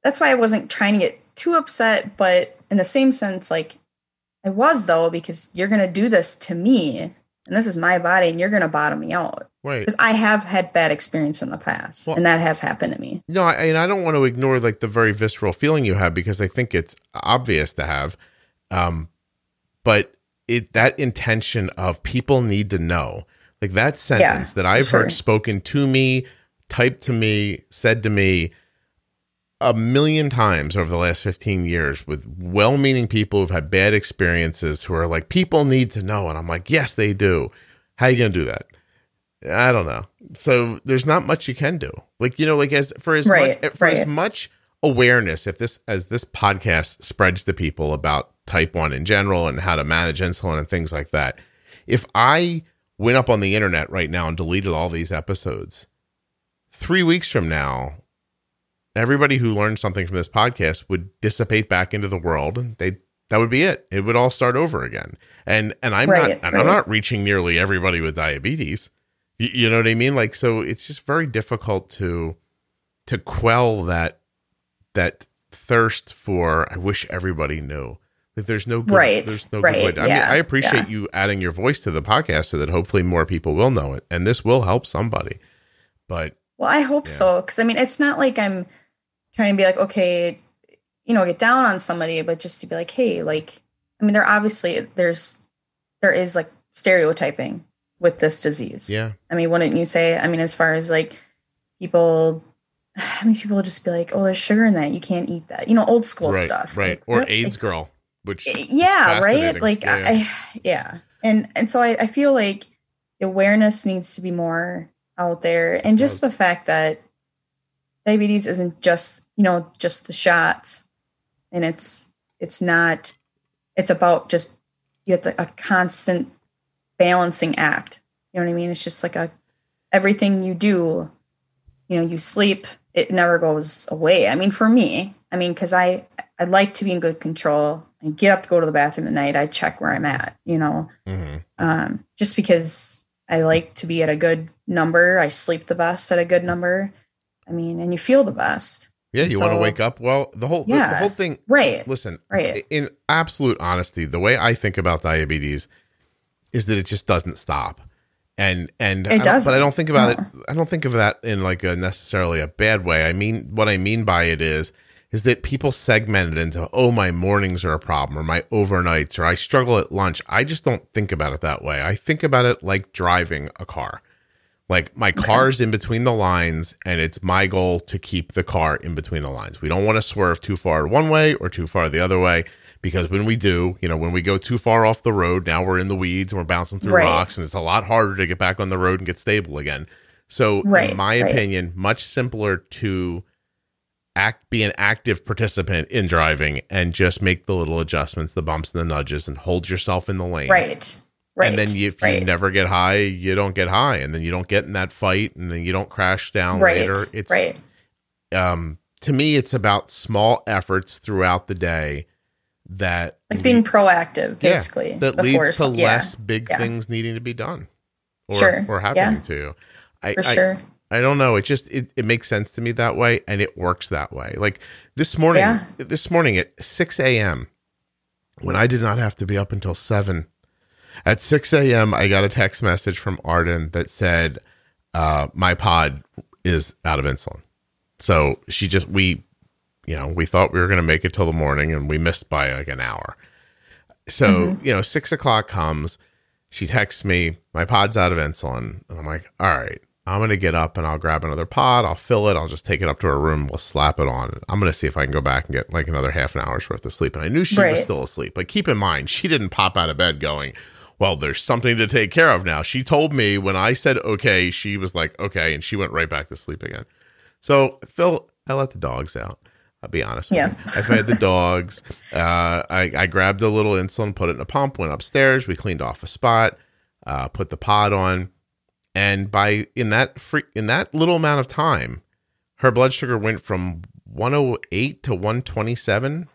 that's why I wasn't trying to get too upset, but in the same sense, like I was though, because you're gonna do this to me, and this is my body, and you're gonna bottom me out right. because I have had bad experience in the past, Well- and that has happened to me. No, I, and I don't want to ignore like the very visceral feeling you have because I think it's obvious to have. Um, but it that intention of people need to know, like that sentence that I've sure. heard spoken to me, typed to me, said to me a million times over the last 15 years with well-meaning people who've had bad experiences who are like people need to know and I'm like yes they do. How are you going to do that? I don't know. So there's not much you can do. Like you know like as for as Right, much for as much awareness if this as this podcast spreads to people about type 1 in general and how to manage insulin and things like that. If I went up on the internet right now and deleted all these episodes 3 weeks from now everybody who learned something from this podcast would dissipate back into the world. And they that would be it. It would all start over again. And and i'm Right, not and right. i'm not reaching nearly everybody with diabetes. You, you know what i mean? Like so it's just very difficult to to quell that that thirst for i wish everybody knew like there's no good, Right, there's no right, good way i mean i appreciate yeah. you adding your voice to the podcast so that hopefully more people will know it and this will help somebody but Well, I hope Yeah. so, because I mean, it's not like I'm trying to be like, okay, you know, get down on somebody, but just to be like, hey, like, I mean, there obviously there's there is like stereotyping with this disease. yeah I mean, wouldn't you say? I mean, as far as like people, I mean, people will just be like, oh, there's sugar in that, you can't eat that, you know, old school right stuff, right Like, or what? aids Like, girl which yeah right? like Yeah. I, yeah. and and so I, I feel like the awareness needs to be more out there. And just the fact that diabetes isn't just you know just the shots. And it's it's not it's about just you have to, a constant balancing act. You know what i mean? It's just like a everything you do you know you sleep it never goes away. I mean for me i mean because i i like to be in good control i get up to go to the bathroom at night i check where i'm at you know Mhm. um, just because I like to be at a good number. I sleep the best at a good number. I mean, and you feel the best. Yeah, you want to wake up. Well, the whole the- the, whole thing. Right. Listen, Right. in absolute honesty, the way I think about diabetes is that it just doesn't stop, and and It doesn't. But I don't think about No. it. I don't think of that in like a necessarily a bad way. I mean, what I mean by it is is that people segment it into oh my mornings are a problem or my overnights or I struggle at lunch. I just don't think about it that way. I think about it like driving a car. Like my car's in between the lines, and it's my goal to keep the car in between the lines. We don't want to swerve too far one way or too far the other way because when we do, you know, when we go too far off the road, now we're in the weeds and we're bouncing through Right. rocks, and it's a lot harder to get back on the road and get stable again. So, Right, in my right. opinion, much simpler to act be an active participant in driving and just make the little adjustments, the bumps and the nudges, and hold yourself in the lane. Right. Right. And then you, if you never get high, you don't get high, and then you don't get in that fight, and then you don't crash down right. later. It's right. um, to me, it's about small efforts throughout the day that Like being proactive, yeah, basically. that leads to yeah, less big yeah. things needing to be done or, Sure, or happening yeah. to you. I, For sure. I don't know. It just it, it makes sense to me that way, and it works that way. Like this morning, Yeah. this morning at six a.m. when I did not have to be up until seven. At six a.m., I got a text message from Arden that said, uh, "My pod is out of insulin." So she just we, you know, we thought we were going to make it till the morning, and we missed by like an hour. So Mm-hmm. you know, six o'clock comes. She texts me, "My pod's out of insulin," and I'm like, "All right." I'm gonna get up and I'll grab another pod. I'll fill it. I'll just take it up to her room. We'll slap it on. I'm gonna see if I can go back and get like another half an hour's worth of sleep. And I knew she was still asleep. Like keep in mind, she didn't pop out of bed going, "Well, there's something to take care of now." She told me when I said okay, she was like okay, and she went right back to sleep again. So Phil, I let the dogs out. I'll be honest. With Yeah. you. I fed the dogs. Uh, I, I grabbed a little insulin, put it in a pump, went upstairs. We cleaned off a spot, uh, put the pod on, and by in that free, in that little amount of time, her blood sugar went from 108 to 127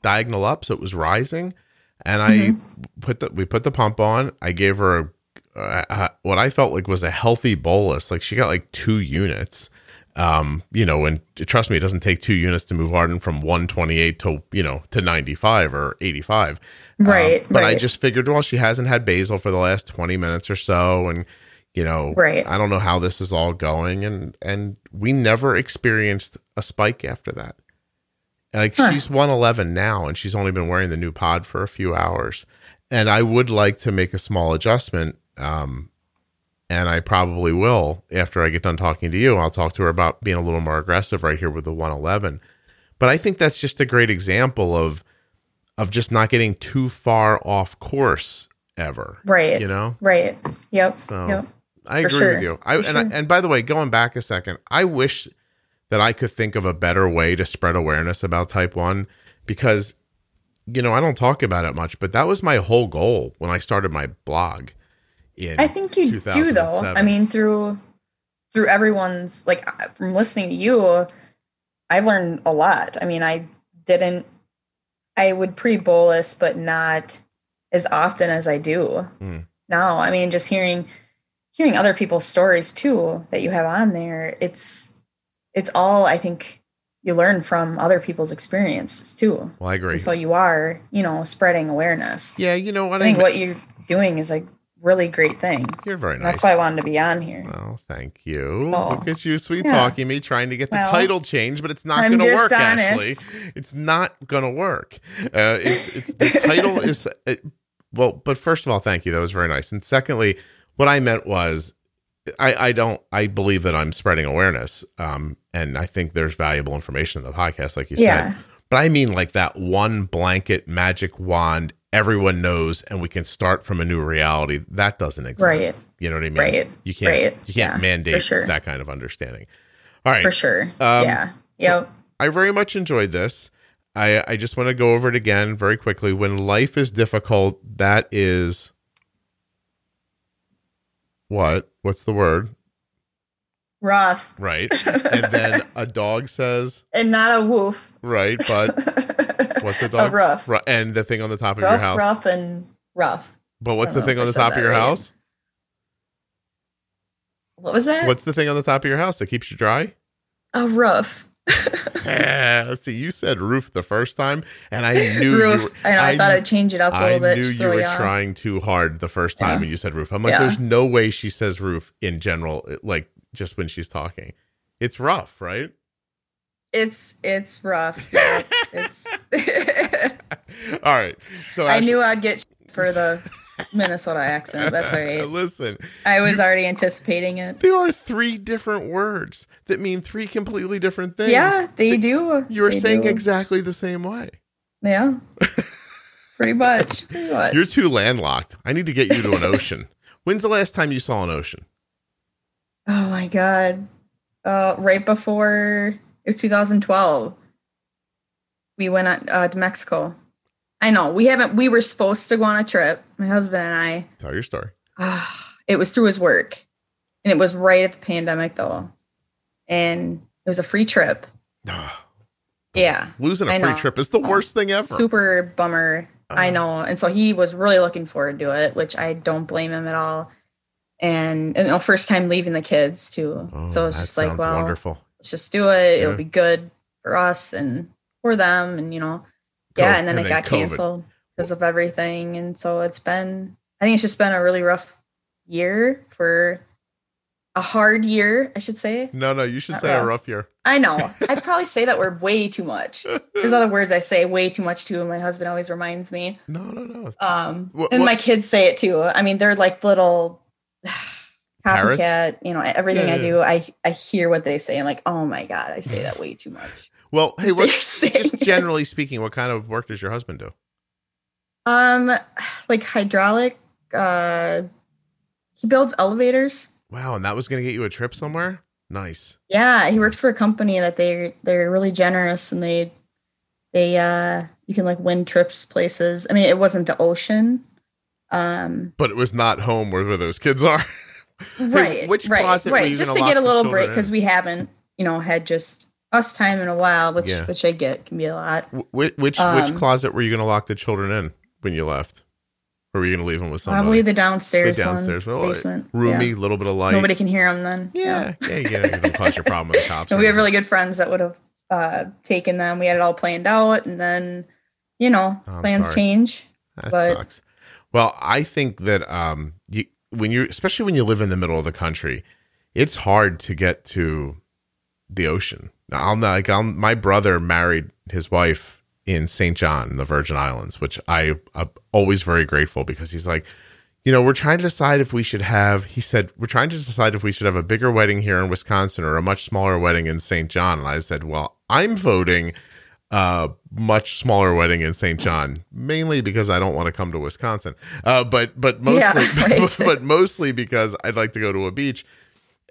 diagonal up, so it was rising. And I put the we put the pump on. I gave her a, uh, what I felt like was a healthy bolus. Like she got like two units. Um, you know, and trust me, it doesn't take two units to move Arden from 128 to you know to 95 or 85. Um, Right, but I just figured, well, she hasn't had basal for the last 20 minutes or so, and you know, Right. I don't know how this is all going, and and we never experienced a spike after that. Like Huh. she's 111 now, and she's only been wearing the new pod for a few hours. And I would like to make a small adjustment, um, and I probably will after I get done talking to you. I'll talk to her about being a little more aggressive right here with the 111. But I think that's just a great example of of just not getting too far off course ever. Right. You know. Right. Yep. So Yep. I agree sure. with you. I, and, I, and by the way, going back a second, I wish that I could think of a better way to spread awareness about type 1 because you know, I don't talk about it much, but that was my whole goal when I started my blog in I think you do though. I mean, through through everyone's like from listening to you, I've learned a lot. I mean, I didn't. I would pre bolus, but not as often as I do Mm. now. I mean, just hearing hearing other people's stories too that you have on there. It's it's all I think you learn from other people's experiences too. well, I agree. And so you are, you know, spreading awareness. yeah, you know what I I think what you're doing is a really great thing. You're very nice. That's why I wanted to be on here. Well, thank you. Oh. Look at you, sweet Yeah. talking me, trying to get the Well, title changed, but it's not going to work. honest. Ashley, it's not going to work. Uh, it's it's the title is it, well, but first of all, thank you. That was very nice. And secondly, what I meant was, I I don't I believe that I'm spreading awareness, um, and I think there's valuable information in the podcast, like you Yeah. said. But I mean, like that one blanket magic wand everyone knows, and we can start from a new reality. That doesn't exist. Right. You know what I mean? Right. You can't Right. you can't Yeah, mandate sure. that kind of understanding. All right. For sure. Um, yeah. Yep. I very much enjoyed this. I I just want to go over it again very quickly. When life is difficult, that is what? What's the word? Rough. Right. and then a dog says, And not a woof. right, but what's the A dog? rough. Ru- And the thing on the top of your house. rough, and rough. But what's the thing on the top of your right. house? What was that? What's the thing on the top of your house that keeps you dry? a roof? Yeah. See, you said roof the first time, and I knew roof. you were, I know. I, I thought I'd change it up a little bit. I knew you were trying too hard the first time Yeah. when you said roof. I'm like, Yeah. there's no way she says roof in general, like just when she's talking. It's rough, right? It's it's rough. Yeah, it's. All right. So I Ashley- knew I'd get for the Minnesota accent. That's all right. Listen, I was already anticipating it. there are three different words that mean three completely different things. Yeah, they do. You were They saying do. exactly the same way. Yeah. Pretty much. Pretty much. You're too landlocked. I need to get you to an ocean. When's the last time you saw an ocean? Oh my god. Uh right before it was 2012. We went on, uh, to Mexico. I know. We haven't we were supposed to go on a trip, my husband and I. Tell your story. Ah, it was through his work. And it was right at the pandemic though. And it was a free trip. Yeah. Losing a free trip is the worst thing ever. Super bummer. I Uh. know. And so he was really looking forward to it, which I don't blame him at all. And and know, first time leaving the kids too. Oh, so it's just like, well, wonderful. let's just do it. Yeah. It'll be good for us and for them. And you know, yeah. And then and it then got COVID. canceled because of everything. And so it's been, I think it's just been a really rough year for a hard year, I should say. No, no, you should Not say a rough. rough year. I know. I probably say that word way too much. There's other words I say way too much too, and my husband always reminds me. No, no, no. Um, What- and what- my kids say it too. I mean, they're like little copycat. You know, everything Yeah, I yeah. do, I I hear what they say. I'm like, oh my god, I say that way too much. Well, hey, what, just generally speaking, what kind of work does your husband do? Um, like hydraulic. Uh, he builds elevators. Wow, and that was going to get you a trip somewhere? Nice. Yeah, he works for a company that they they're really generous and they they uh you can like win trips places. I mean, it wasn't the ocean. Um But it was not home where, where those kids are. Right. which right, closet right. just gonna get a little break because we haven't, you know, had just us time in a while, which Yeah. which I get can be a lot. Wh- which which, which Um, closet were you going to lock the children in when you left? Or were you going to leave them with somebody? Probably the downstairs, The downstairs. one, basement. roomy, Yeah. little bit of light. Nobody can hear them then. Yeah, yeah, yeah. You don't cause your problem with the cops. We have really good friends that would have uh, taken them. We had it all planned out, and then, you know, Oh, plans sorry. change. That but- sucks. Well, I think that um, you when you especially when you live in the middle of the country, it's hard to get to the ocean. Now, I'm not, like I'm, my brother married his wife in St. John, the Virgin Islands, which I I'm always very grateful because he's like, you know, we're trying to decide if we should have. He said we're trying to decide if we should have a bigger wedding here in Wisconsin or a much smaller wedding in St. John. And I said, well, I'm voting a much smaller wedding in St. John mainly because I don't want to come to Wisconsin uh but but mostly Yeah, right. but, mostly because I'd like to go to a beach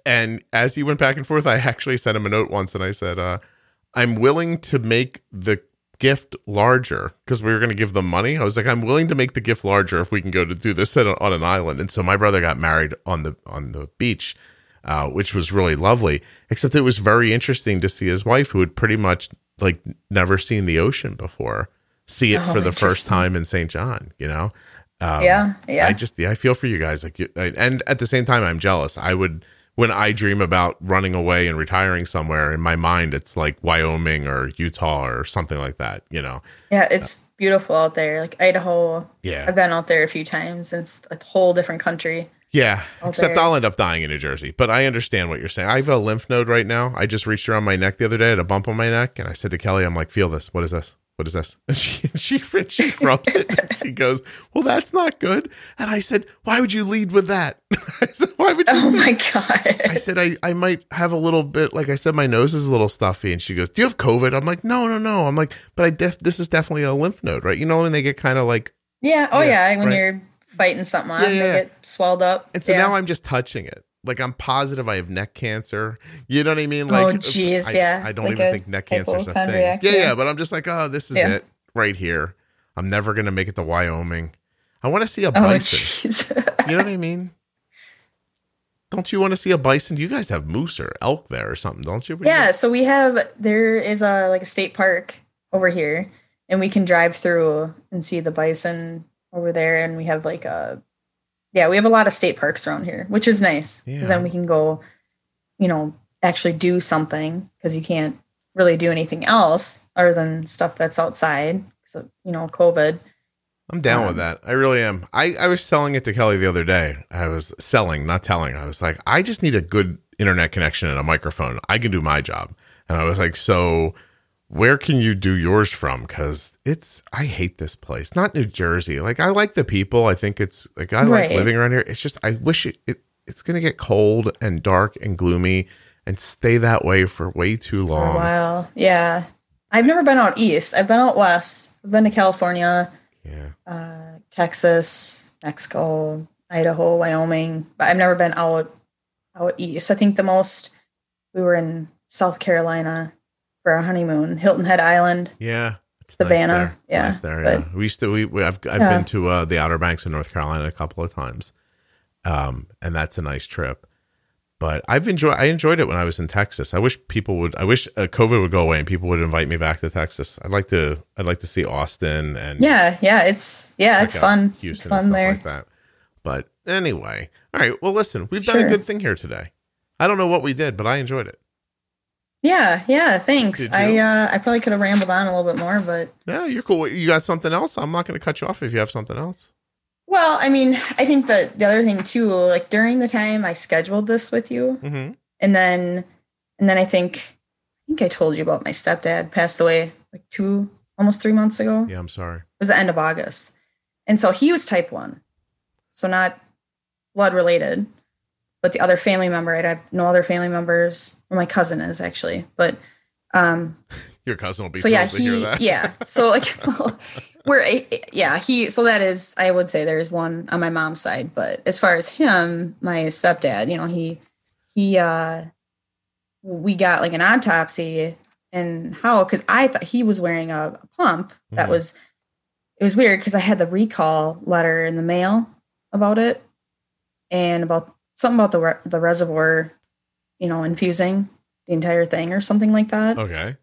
and as he went back and forth I actually sent him a note once and I said uh I'm willing to make the gift larger because we were going to give them money I was like I'm willing to make the gift larger if we can go to do this on an island and so my brother got married on the on the beach uh, which was really lovely. Except it was very interesting to see his wife, who had pretty much like never seen the ocean before, see it Oh, for the first time in St. John. You know, um, yeah, yeah. I just yeah, I feel for you guys. Like, you, I- and at the same time, I'm jealous. I would when I dream about running away and retiring somewhere in my mind, it's like Wyoming or Utah or something like that. You know, yeah, it's beautiful out there. Like Idaho, yeah, I've been out there a few times, it's a whole different country. Yeah, except there. I'll end up dying in New Jersey. But I understand what you're saying. I have a lymph node right now. I just reached around my neck the other day, I had a bump on my neck, and I said to Kelly, "I'm like, feel this. What is this? What is this?" And she she she rubs it. And she goes, "Well, that's not good." And I said, "Why would you lead with that?" I said, "Why would you?" Oh my god. I said, I, I might have a little bit, like I said, my nose is a little stuffy. And she goes, Do you have COVID? I'm like, No, no, no. I'm like, But I def- this is definitely a lymph node, right? You know, when they get kind of like, yeah. Oh Yeah, yeah. When right. you're fighting something Yeah, they yeah. get swelled up. And so yeah. now I'm just touching it. Like I'm positive I have neck cancer. You know what I mean? Oh, like, Oh, jeez, yeah. I don't Like even a think neck cancer is a thing. Yeah, yeah, yeah. But I'm just like, oh, this is Yeah. it right here. I'm never gonna make it to Wyoming. I want to see a Oh bison. jeez. you know what I mean? Don't you want to see a bison? You guys have moose or elk there or something, don't you? What do you- yeah. So we have there is a like a state park over here, and we can drive through and see the bison over there, and we have like a yeah, we have a lot of state parks around here, which is nice because Yeah. then we can go, you know, actually do something because you can't really do anything else other than stuff that's outside. So you know, COVID. I'm down with Um, that. I really am. I, I was selling it to Kelly the other day. I was selling, not telling. I was like, I just need a good internet connection and a microphone. I can do my job. And I was like, so where can you do yours from? Because it's, I hate this place. Not New Jersey. Like, I like the people. I think it's like, I like living around here. It's just, I wish it, it it's going to get cold and dark and gloomy and stay that way for way too for a long. while. Yeah. I've never been out east. I've been out west. I've been to California, Yeah. uh, Texas, Mexico, Idaho, Wyoming, but I've never been out out east. I think the most we were in South Carolina for our honeymoon, Hilton Head Island. Yeah. It's Savannah, Nice yeah, nice there. but- Yeah. We used to, we, we I've, I've Yeah. been to uh, the Outer Banks in North Carolina a couple of times. Um, and that's a nice trip. But I've enjoyed, I enjoyed it when I was in Texas. I wish people would, I wish uh, COVID would go away and people would invite me back to Texas. I'd like to, I'd like to see Austin and Yeah, yeah, it's yeah, it's fun. Houston it's fun there. like that. But anyway, all right. Well, listen, we've done a good thing here today. I don't know what we did, but I enjoyed it. Yeah, yeah, thanks. I uh I probably could have rambled on a little bit more, but Yeah, you're cool. You got something else? I'm not going to cut you off if you have something else. well, I mean, I think that the other thing too, like during the time I scheduled this with you, Mm-hmm. and then and then I think I think I told you about my stepdad passed away like two almost three months ago. Yeah, I'm sorry. It was the end of August. And so he was type one. So not blood related. But the other family member, I have no other family members. Well, my cousin is actually. But um Your cousin will be so yeah, thrilled to hear he yeah. So like we're yeah, he so that is I would say there's one on my mom's side. But as far as him, my stepdad, you know, he he uh we got like an autopsy and how because I thought he was wearing a, a pump that Mhm. was it was weird because I had the recall letter in the mail about it and about something about the re- the reservoir, you know, infusing the entire thing or something like that. Okay.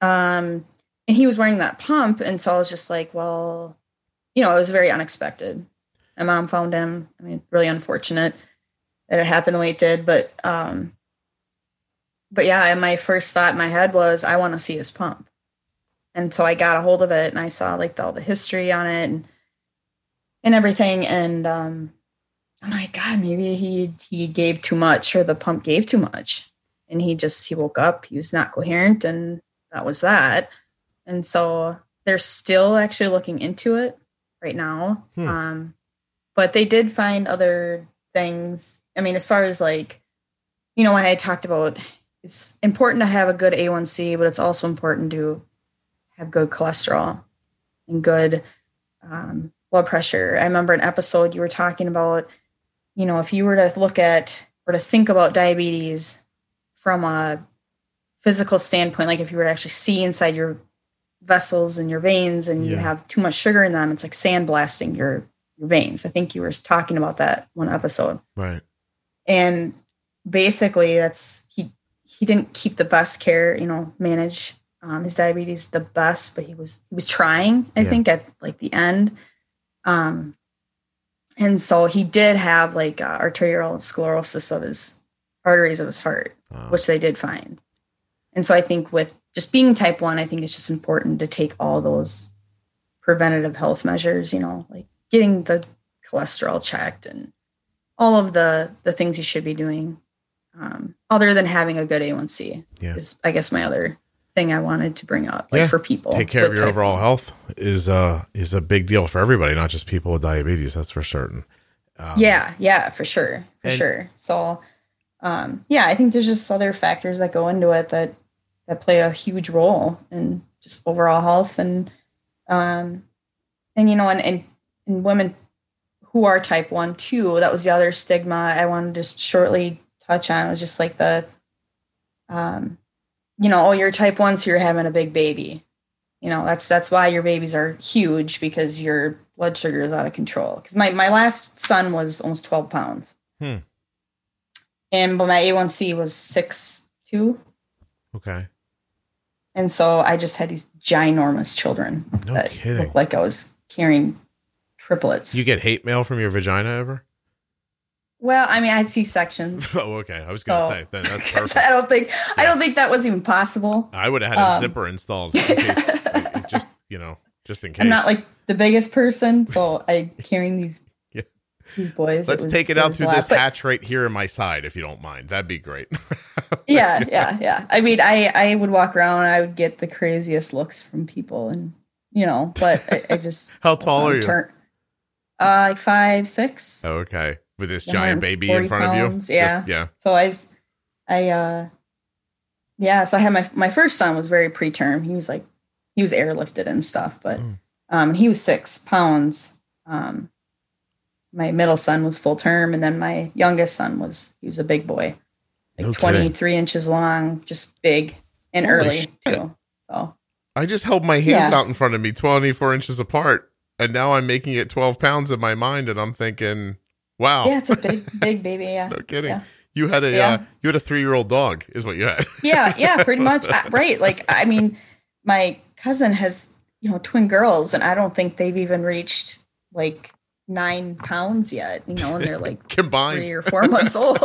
Um, and he was wearing that pump, and so I was just like, well, you know, it was very unexpected. My mom found him. I mean, really unfortunate that it happened the way it did, but um, but yeah, and my first thought in my head was, I want to see his pump, and so I got a hold of it and I saw like all the history on it and and everything, and um, I'm like, God, maybe he he gave too much or the pump gave too much, and he just he woke up, he was not coherent, and that was that. And so they're still actually looking into it right now. Hmm. Um, but they did find other things. I mean, as far as like, you know, when I talked about it's important to have a good A1C, but it's also important to have good cholesterol and good um, blood pressure. I remember an episode you were talking about, you know, if you were to look at or to think about diabetes from a physical standpoint, like if you were to actually see inside your vessels and your veins and you have too much sugar in them, it's like sandblasting your, your veins. I think you were talking about that one episode. Right. And basically that's he he didn't keep the best care, you know, manage um, his diabetes the best, but he was he was trying, I Yeah. think, at like the end. Um and so he did have like uh, arterial sclerosis of his arteries of his heart Uh, which they did find. And so I think with just being type one, I think it's just important to take all those preventative health measures, you know, like getting the cholesterol checked and all of the the things you should be doing. Um, other than having a good A1C Yeah. is I guess my other thing I wanted to bring up, like Yeah. for people. take care of your overall health is uh is a big deal for everybody, not just people with diabetes. That's for certain. Um, yeah, yeah, for sure, for and- sure. So, um, yeah, I think there's just other factors that go into it that that play a huge role in just overall health and um, and you know, and and, and women who are type one too. That was the other stigma I wanted to just shortly touch on. It was just like the, um, you know, oh, you're type one, so you're having a big baby. You know, that's that's why your babies are huge because your blood sugar is out of control. Because my my last son was almost twelve pounds, Hmm. and but my A1C was six two, Okay. and so I just had these ginormous children No that kidding. looked like I was carrying triplets. You get hate mail from your vagina ever? Well, I mean, I had C sections. oh, okay. I was gonna So- say then that's perfect. I don't think I don't think that was even possible. I would have had a um, zipper installed in case, it just you know, just in case. I'm not like the biggest person, so I carrying these Yeah. these boys. Let's was- take it out through this but- hatch right here in my side, if you don't mind. That'd be great. yeah, yeah, yeah. I mean, I I would walk around I would get the craziest looks from people, and you know, but I, I just How tall are you? turn- uh, like five, six. Oh, okay. With this giant baby in 140 front of you. yeah. Just- yeah. So I, was- I, uh, yeah. So I had my my first son was very preterm. He was like he was airlifted and stuff, but Mm. um, he was six pounds. Um, my middle son was full term, and then my youngest son was he was a big boy, like No twenty kidding. inches long, just big and Holy early shit. too. So I just held my hands Yeah. out in front of me, 24 inches apart, and now I'm making it 12 pounds in my mind, and I'm thinking, wow, yeah, it's a big big baby. Yeah. no kidding. yeah. You had a Yeah. uh, you had a three year old dog, is what you had. yeah yeah pretty much Uh, right like i mean my cousin has you know twin girls and i don't think they've even reached like nine pounds yet you know and they're like three Combined. or four months old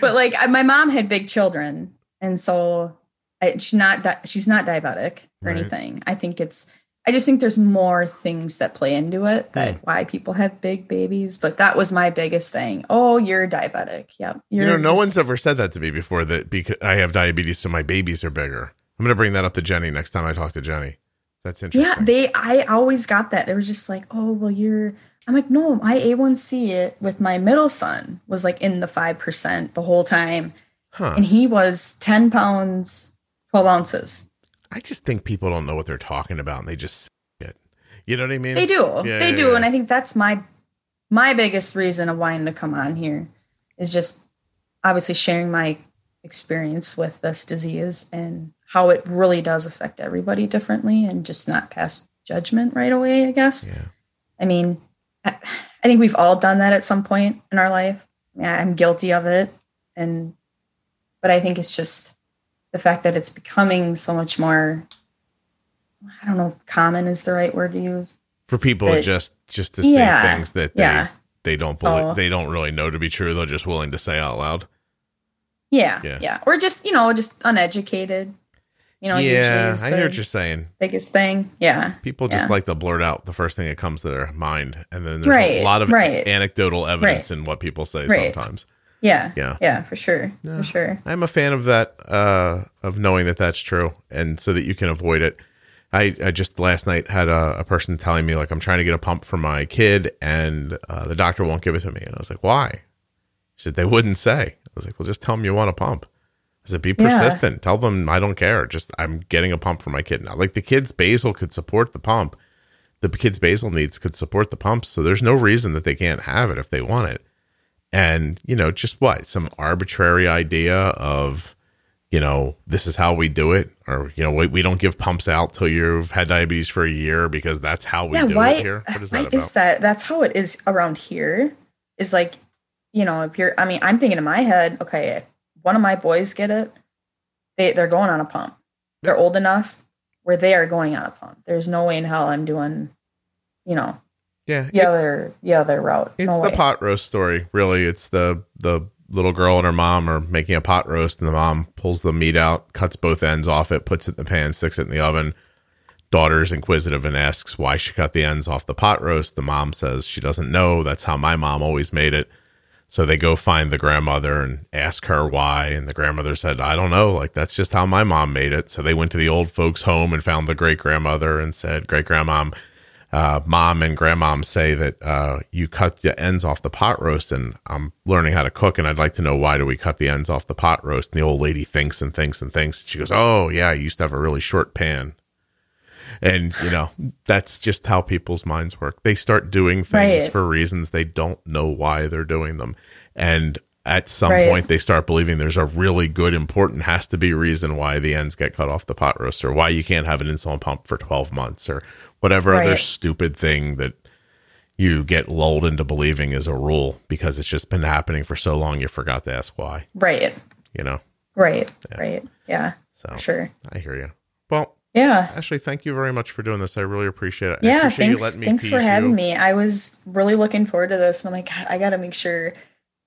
but like I, my mom had big children and so I, she's not di- she's not diabetic or Right. anything i think it's i just think there's more things that play into it that Hmm. why people have big babies but that was my biggest thing oh you're diabetic yep You you're know, no just- one's ever said that to me before that because I have diabetes, so my babies are bigger. I'm going to bring that up to Jenny next time I talk to Jenny. That's interesting. Yeah, they I always got that. They were just like, "Oh, well you're I'm like, "No, my A1C it with my middle son was like in the 5% the whole time huh. and he was 10 pounds 12 ounces." I just think people don't know what they're talking about and they just say it. You know what I mean? They do. Yeah, they yeah, do, yeah. and I think that's my my biggest reason of wanting to come on here is just obviously sharing my experience with this disease and how it really does affect everybody differently and just not pass judgment right away, I guess. Yeah. I mean, I, I think we've all done that at some point in our life. I mean, I'm guilty of it. And, but I think it's just the fact that it's becoming so much more, I don't know if common is the right word to use. For people But- just just to Yeah, say things that they Yeah. they don't So- believe, they don't really know to be true. They're just willing to say out loud. Yeah. Yeah. Yeah. Or just, you know, just uneducated. You know, yeah, I hear what you're saying. biggest thing. Yeah. People just Yeah. like to blurt out the first thing that comes to their mind, and then there's a lot of right. anecdotal evidence in what people say Right. sometimes. Yeah. Yeah. Yeah, for sure. Yeah. For sure. I'm a fan of that, uh, of knowing that that's true, and so that you can avoid it. I, I just last night had a, a person telling me like I'm trying to get a pump for my kid, and uh, the doctor won't give it to me, and I was like, why? He said they wouldn't say. I was like, well, just tell them you want a pump. I said, be Yeah. persistent. Tell them I don't care. Just I'm getting a pump for my kid now. Like the kid's basal could support the pump. The kid's basal needs could support the pump. So there's no reason that they can't have it if they want it. And, you know, just what? Some arbitrary idea of, you know, this is how we do it. Or, you know, we, we don't give pumps out till you've had diabetes for a year because that's how we yeah, do why it here. What is why that is about? that that's how it is around here. Is like, you know, if you're I mean, I'm thinking in my head, okay, if one of my boys get it, they they're going on a pump. They're old enough where they are going on a pump. There's no way in hell I'm doing, you know, Yeah. the other the other route. It's no the way. pot roast story, really. It's the the little girl and her mom are making a pot roast, and the mom pulls the meat out, cuts both ends off it, puts it in the pan, sticks it in the oven. Daughter's inquisitive and asks why she cut the ends off the pot roast. The mom says she doesn't know. That's how my mom always made it. So they go find the grandmother and ask her why. And the grandmother said, I don't know. Like, that's just how my mom made it. So they went to the old folks' home and found the great grandmother and said, Great grandmom, uh, mom and grandmom say that uh, you cut the ends off the pot roast. And I'm learning how to cook. And I'd like to know why do we cut the ends off the pot roast? And the old lady thinks and thinks and thinks. She goes, Oh, yeah, I used to have a really short pan. And, you know, that's just how people's minds work. They start doing things Right. for reasons they don't know why they're doing them. And at some Right. point, they start believing there's a really good, important, has to be reason why the ends get cut off the pot roast or why you can't have an insulin pump for 12 months or whatever other stupid thing that you get lulled into believing is a rule because it's just been happening for so long you forgot to ask why, Right. you know? Right. Right. Yeah. So sure. I hear you. Well, Yeah. Ashley, thank you very much for doing this. I really appreciate it. Yeah, appreciate thanks. you letting me thanks for having you. me. I was really looking forward to this, and I'm like, God, I got to make sure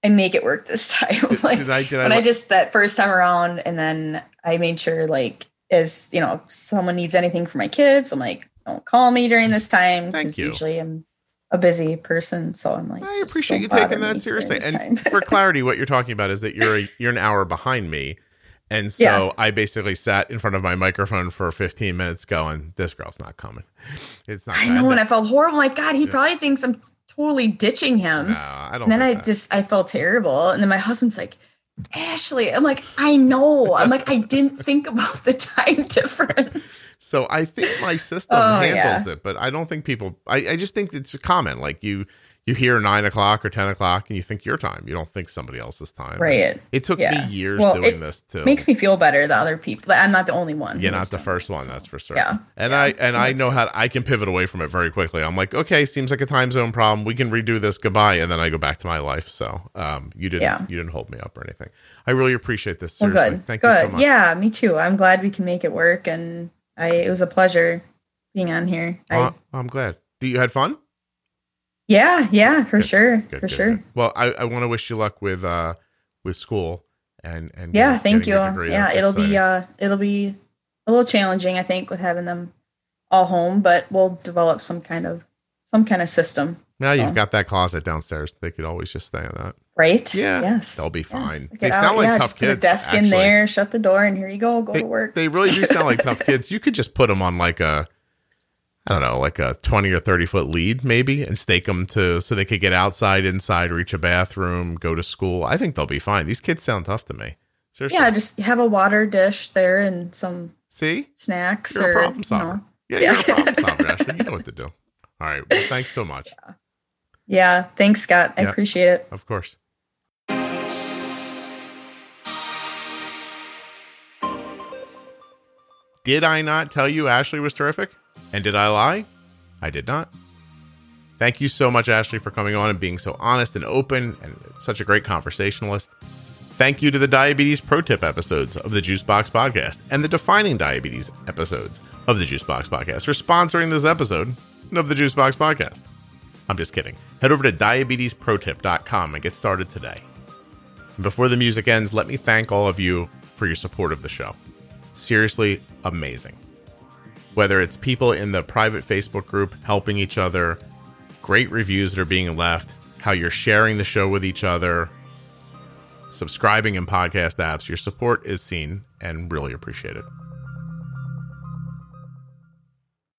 I make it work this time. like Did I? Did I? when I just that first time around, and then I made sure, like, as you know, if someone needs anything for my kids, I'm like, don't call me during this time because usually I'm a busy person. So I'm like, I appreciate you taking that seriously. And for clarity, what you're talking about is that you're a, you're an hour behind me, and so Yeah. I basically sat in front of my microphone for 15 minutes, going, "This girl's not coming. It's not." I know, and I felt horrible. Like, God, he Yeah. probably thinks I'm totally ditching him. No, I don't. And then I that. just I felt terrible. And then my husband's like, Ashley, I'm like, I know. I'm like, I didn't think about the time difference. So I think my system Oh, handles it, but I don't think people. I, I just think it's a common. Like you, you hear nine o'clock or ten o'clock, and you think your time. You don't think somebody else's time. Right. It took Yeah. me years Well, doing this to Makes me feel better that other people I'm not the only one. You're not the first one, so. that's for sure Yeah. And Yeah. I and I know how to, I can pivot away from it very quickly. I'm like, okay, seems like a time zone problem. We can redo this. Goodbye, and then I go back to my life. So, um, you didn't Yeah. you didn't hold me up or anything. I really appreciate this. Well, Seriously, good. thank good. you so much. Yeah, me too. I'm glad we can make it work and I it was a pleasure being on here. I, I'm glad. You had fun. Yeah, yeah, for Good. sure. Good, for good, sure. Well, I, I want to wish you luck with uh with school and and Yeah, thank you. Yeah, That's it'll be uh it'll be a little challenging, I think, with having them all home, but we'll develop some kind of some kind of system, now you've got that closet downstairs. They could always just stay in that. right? Yeah, Yes. they'll be fine. Get They out- sound like yeah, tough just put a kids, desk in there, shut the door, and here you go, go they, to work. They really do sound like tough kids. You could just put them on like a, I don't know, like a twenty or thirty foot lead maybe, and stake them to so they could get outside, inside, reach a bathroom, go to school. I think they'll be fine. These kids sound tough to me. Seriously. yeah, just have a water dish there and some See, snacks you're or a problem you know. Yeah, Yeah. you're a problem solver, Ashley. You know what to do. All right. Well, thanks so much. Yeah, thanks, Scott. I Yeah. appreciate it. Of course. Did I not tell you Ashley was terrific? And did I lie? I did not. Thank you so much, Ashley, for coming on and being so honest and open and such a great conversationalist. Thank you to the Diabetes Pro Tip episodes of the Juicebox Podcast and the Defining Diabetes episodes of the Juicebox Podcast for sponsoring this episode of the Juicebox Podcast. I'm just kidding. Head over to diabetesprotip.com and get started today. Before the music ends, let me thank all of you for your support of the show. Seriously, amazing. Whether it's people in the private Facebook group helping each other, great reviews that are being left, how you're sharing the show with each other, subscribing in podcast apps, your support is seen and really appreciated.